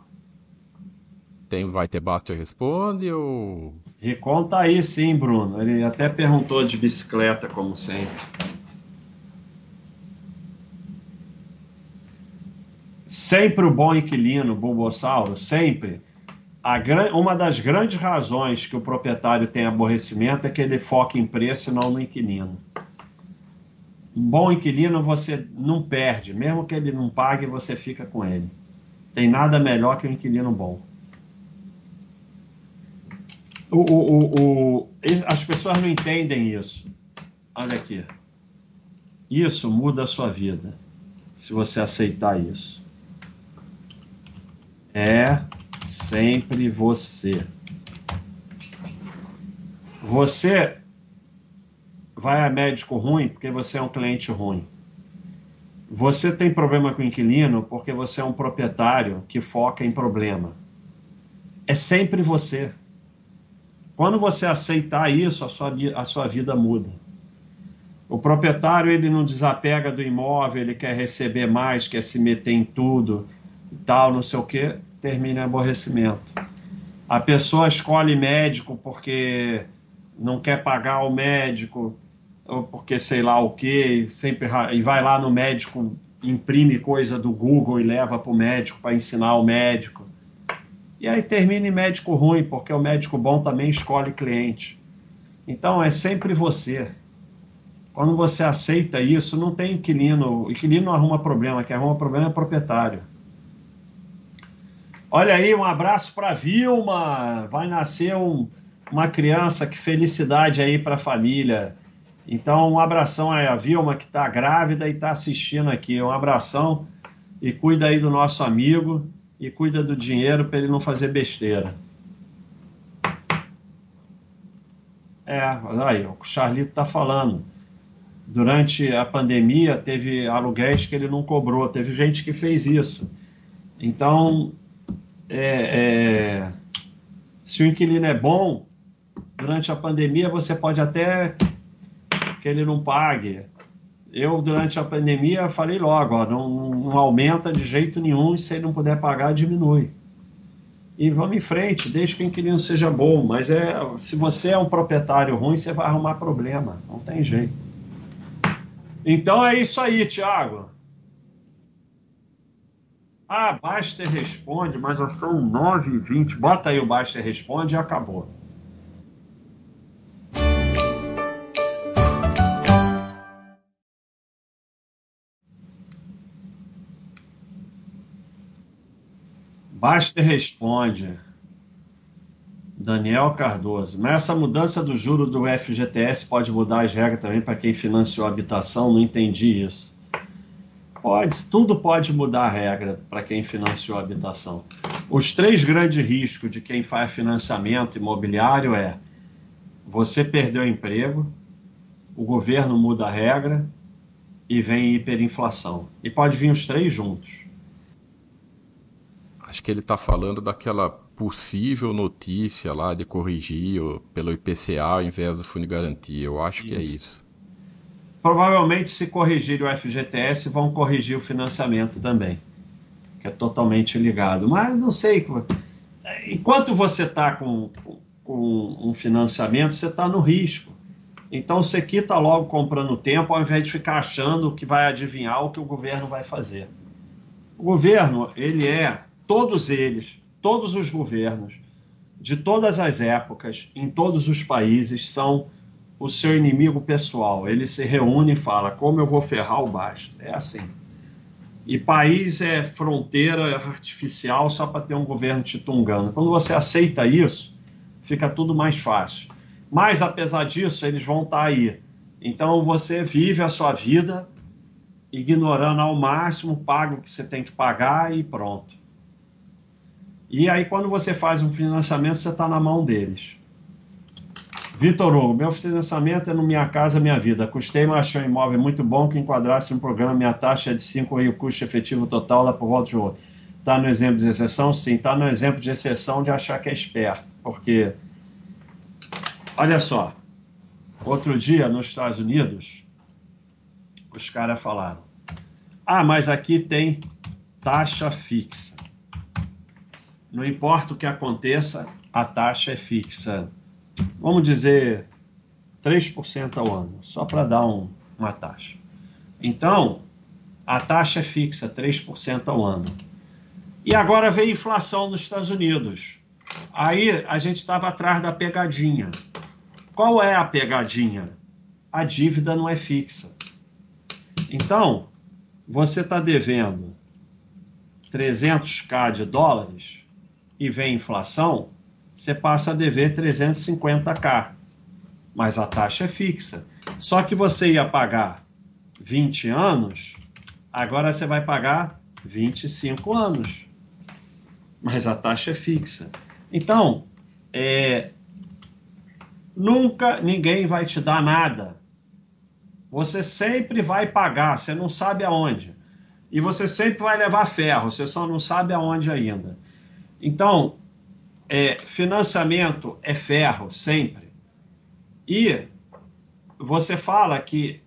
Tem, vai ter Basta Responde ou. Recon tá aí sim, Bruno. Ele até perguntou de bicicleta, como sempre. Sempre o bom inquilino, Bulbossauro, sempre. Uma das grandes razões que o proprietário tem aborrecimento é que ele foca em preço e não no inquilino. Um bom inquilino você não perde, mesmo que ele não pague, você fica com ele. Tem nada melhor que um inquilino bom. O, o, o, as pessoas não entendem isso. Olha aqui. Isso muda a sua vida, se você aceitar isso. É sempre você. Você vai a médico ruim porque você é um cliente ruim. Você tem problema com o inquilino porque você é um proprietário que foca em problema. É sempre você. Quando você aceitar isso, a sua, a sua vida muda. O proprietário ele não desapega do imóvel, ele quer receber mais, quer se meter em tudo e tal, não sei o que, termina em aborrecimento. A pessoa escolhe médico porque não quer pagar o médico, ou porque sei lá o que, sempre e vai lá no médico, imprime coisa do Google e leva para o médico para ensinar o médico. E aí termina em médico ruim, porque o médico bom também escolhe cliente. Então é sempre você. Quando você aceita isso, não tem inquilino. O inquilino não arruma problema, quem arruma problema é proprietário. Olha aí, um abraço para Vilma. Vai nascer um, uma criança, que felicidade aí para a família. Então, um abração aí a Vilma, que está grávida e está assistindo aqui. Um abração e cuida aí do nosso amigo e cuida do dinheiro para ele não fazer besteira. É, aí, o Charlito está falando. Durante a pandemia, teve aluguéis que ele não cobrou, teve gente que fez isso. Então, é, é, se o inquilino é bom, durante a pandemia você pode até que ele não pague. Eu, durante a pandemia, falei logo, ó, não, não aumenta de jeito nenhum e se ele não puder pagar, diminui. E vamos em frente, desde que o inquilino seja bom. Mas é, se você é um proprietário ruim, você vai arrumar problema. Não tem jeito. Então é isso aí, Tiago. Ah, Baster responde, mas já são 9h20. Bota aí o Baster responde e acabou. Baster responde. Daniel Cardoso. Mas essa mudança do juro do FGTS pode mudar as regras também para quem financiou a habitação? Não entendi isso. Pode, tudo pode mudar a regra para quem financiou a habitação. Os três grandes riscos de quem faz financiamento imobiliário é você perdeu o emprego, o governo muda a regra e vem hiperinflação. E pode vir os três juntos. Acho que ele está falando daquela possível notícia lá de corrigir pelo IPCA ao invés do Fundo de Garantia. Eu acho isso. que é isso. Provavelmente, se corrigir o FGTS, vão corrigir o financiamento também, que é totalmente ligado. Mas não sei. Enquanto você está com, com um financiamento, você está no risco. Então você quita logo comprando tempo, ao invés de ficar achando que vai adivinhar o que o governo vai fazer. O governo, ele é, todos eles, todos os governos, de todas as épocas, em todos os países, são o seu inimigo pessoal. Ele se reúne e fala: como eu vou ferrar o basto? É assim. E país é fronteira artificial só para ter um governo titungando. Quando você aceita isso, fica tudo mais fácil. Mas, apesar disso, eles vão estar tá aí. Então, você vive a sua vida ignorando ao máximo, paga o que você tem que pagar e pronto. E aí, quando você faz um financiamento, você está na mão deles. Vitor Hugo, meu financiamento é no Minha Casa Minha Vida. Custei, mas achei um imóvel muito bom que enquadrasse um programa. Minha taxa é de 5 e o custo efetivo total lá por volta de outro. Está no exemplo de exceção? Sim. Está no exemplo de exceção de achar que é esperto. Porque Olha só, outro dia nos Estados Unidos, os caras falaram: ah, mas aqui tem taxa fixa. Não importa o que aconteça, a taxa é fixa. Vamos dizer 3% ao ano, só para dar um, uma taxa. Então, a taxa é fixa, 3% ao ano. E agora veio inflação nos Estados Unidos. Aí a gente estava atrás da pegadinha. Qual é a pegadinha? A dívida não é fixa. Então, você está devendo 300k de dólares e vem inflação, você passa a dever 350k. Mas a taxa é fixa. Só que você ia pagar 20 anos, agora você vai pagar 25 anos. Mas a taxa é fixa. Então, é, Nunca ninguém vai te dar nada. Você sempre vai pagar, você não sabe aonde. E você sempre vai levar ferro, você só não sabe aonde ainda. Então, é, financiamento é ferro, sempre. E você fala que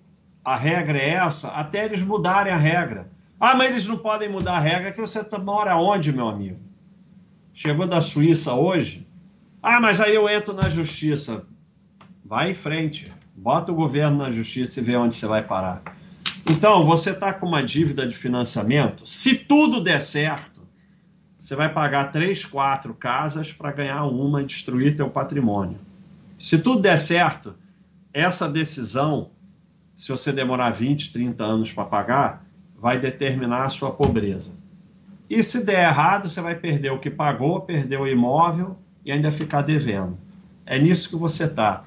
a regra é essa, até eles mudarem a regra. Ah, mas eles não podem mudar a regra, que você mora onde, meu amigo? Chegou da Suíça hoje? Ah, mas aí eu entro na justiça. Vai em frente. Bota o governo na justiça e vê onde você vai parar. Então, você está com uma dívida de financiamento. Se tudo der certo, você vai pagar três, quatro casas para ganhar uma e destruir teu patrimônio. Se tudo der certo, essa decisão, se você demorar 20, 30 anos para pagar, vai determinar a sua pobreza. E se der errado, você vai perder o que pagou, perder o imóvel e ainda ficar devendo. É nisso que você está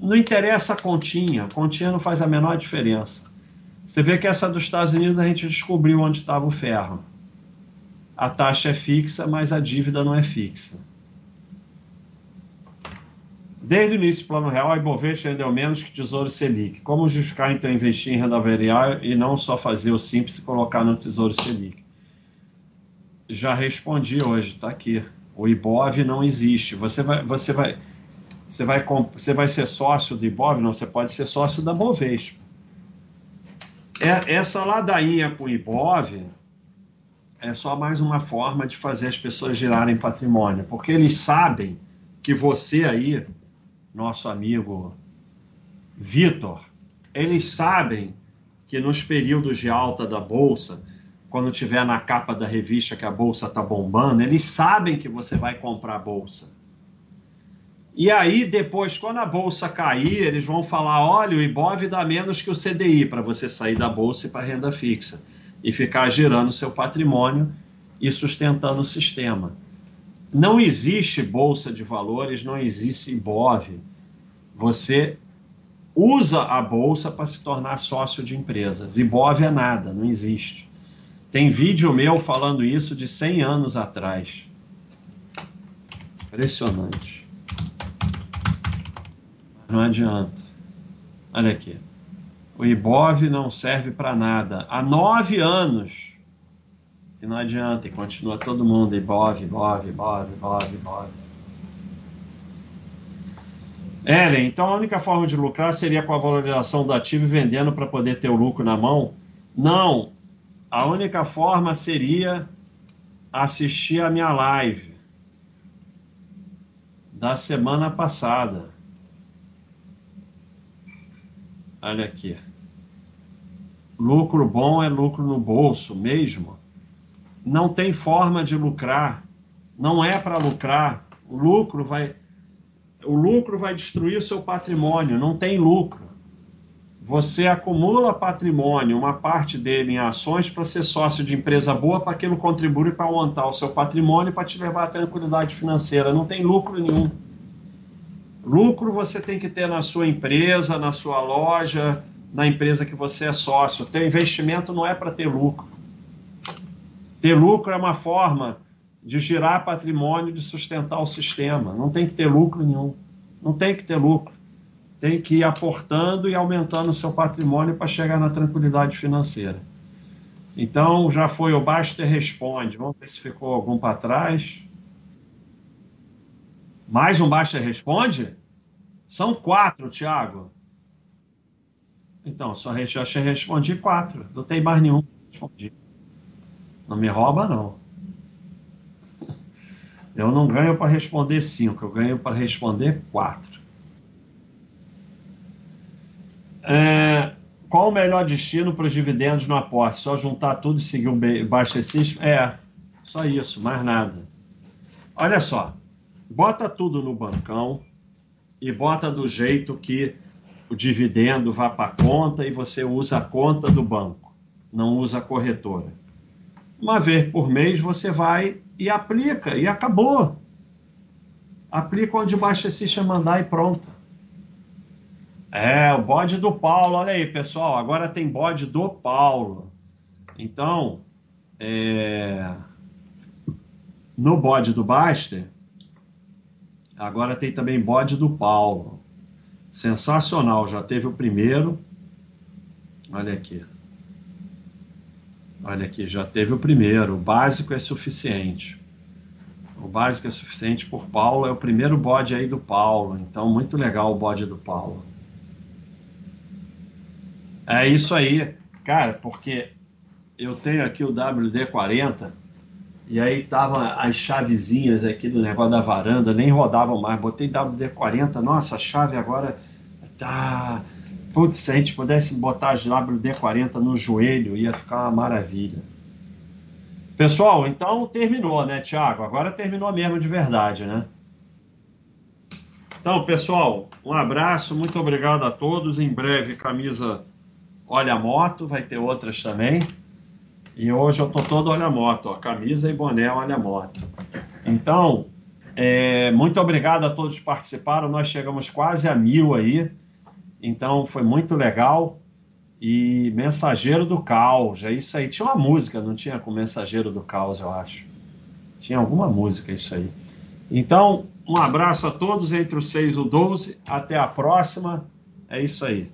não interessa a continha, a continha não faz a menor diferença. Você vê que essa dos Estados Unidos a gente descobriu onde estava o ferro. A taxa é fixa, mas a dívida não é fixa. Desde o início do Plano Real, a Ibovespa rendeu menos que Tesouro Selic. Como justificar, então, investir em renda variável e não só fazer o simples e colocar no Tesouro Selic? Já respondi hoje, está aqui. O IBOV não existe. Você vai, você vai, você vai, você vai ser sócio do Ibov? Não, você pode ser sócio da Bovespa. É, essa ladainha com o Ibov é só mais uma forma de fazer as pessoas girarem patrimônio, porque eles sabem que você aí, nosso amigo Vitor, eles sabem que nos períodos de alta da bolsa, quando tiver na capa da revista que a bolsa está bombando, eles sabem que você vai comprar a bolsa. E aí, depois, quando a bolsa cair, eles vão falar: olha, o Ibov dá menos que o CDI para você sair da bolsa e para renda fixa e ficar girando seu patrimônio e sustentando o sistema. não existe bolsa de valores, não existe IBOV. Você usa a bolsa para se tornar sócio de empresas. IBOV é nada, não existe. Tem vídeo meu falando isso de 100 anos atrás. Impressionante. Não adianta. Olha aqui. O IBOV não serve para nada. Há nove anos que não adianta e continua todo mundo IBOV, IBOV, IBOV, IBOV, IBOV. Ellen, então a única forma de lucrar seria com a valorização do ativo e vendendo para poder ter o lucro na mão? Não. A única forma seria assistir a minha live da semana passada. Olha aqui. Lucro bom é lucro no bolso mesmo. Não tem forma de lucrar. Não é para lucrar. O lucro vai o lucro vai destruir o seu patrimônio, não tem lucro. Você acumula patrimônio, uma parte dele em ações para ser sócio de empresa boa, para aquilo contribui para aumentar o seu patrimônio para te levar à tranquilidade financeira. Não tem lucro nenhum. Lucro você tem que ter na sua empresa, na sua loja, na empresa que você é sócio. Ter investimento não é para ter lucro. Ter lucro é uma forma de girar patrimônio, de sustentar o sistema. Não tem que ter lucro nenhum. Não tem que ter lucro. Tem que ir aportando e aumentando o seu patrimônio para chegar na tranquilidade financeira. Então, já foi o Baster Responde. Vamos ver se ficou algum para trás. Mais um Baixa Responde? São quatro, Tiago. Então, só já respondi quatro. Não tem mais nenhum respondi. Não me rouba, não. Eu não ganho para responder cinco, eu ganho para responder quatro. É, qual o melhor destino para os dividendos no aporte? Só juntar tudo e seguir o System? É, só isso, mais nada. Olha só, bota tudo no bancão e bota do jeito que o dividendo vá para a conta e você usa a conta do banco, não usa a corretora. Uma vez por mês você vai e aplica e acabou. Aplica onde o Baixa System mandar e pronto. É, o bode do Paulo, olha aí, pessoal, agora tem bode do Paulo. Então, é... no bode do Baster, Agora tem também bode do Paulo. Sensacional, já teve o primeiro. Olha aqui. Olha aqui, já teve o primeiro. O básico é suficiente. O básico é suficiente por Paulo. É o primeiro bode aí do Paulo. Então, muito legal o bode do Paulo. É isso aí, cara, porque eu tenho aqui o WD-40 e aí tava as chavezinhas aqui do negócio da varanda, nem rodavam mais. Botei WD-40, nossa, a chave agora tá. Putz, se a gente pudesse botar as WD-40 no joelho, ia ficar uma maravilha. Pessoal, então terminou, né, Tiago? Agora terminou mesmo de verdade, né? Então, pessoal, um abraço, muito obrigado a todos. Em breve, camisa Olha a Moto, vai ter outras também. E hoje eu tô todo olha moto, ó, camisa e boné olha moto. Então, é, muito obrigado a todos que participaram. Nós chegamos quase a mil aí. Então foi muito legal. E Mensageiro do Caos, é isso aí. Tinha uma música, não tinha com Mensageiro do Caos, eu acho. Tinha alguma música isso aí. Então, um abraço a todos entre os 6 e o 12. Até a próxima. É isso aí.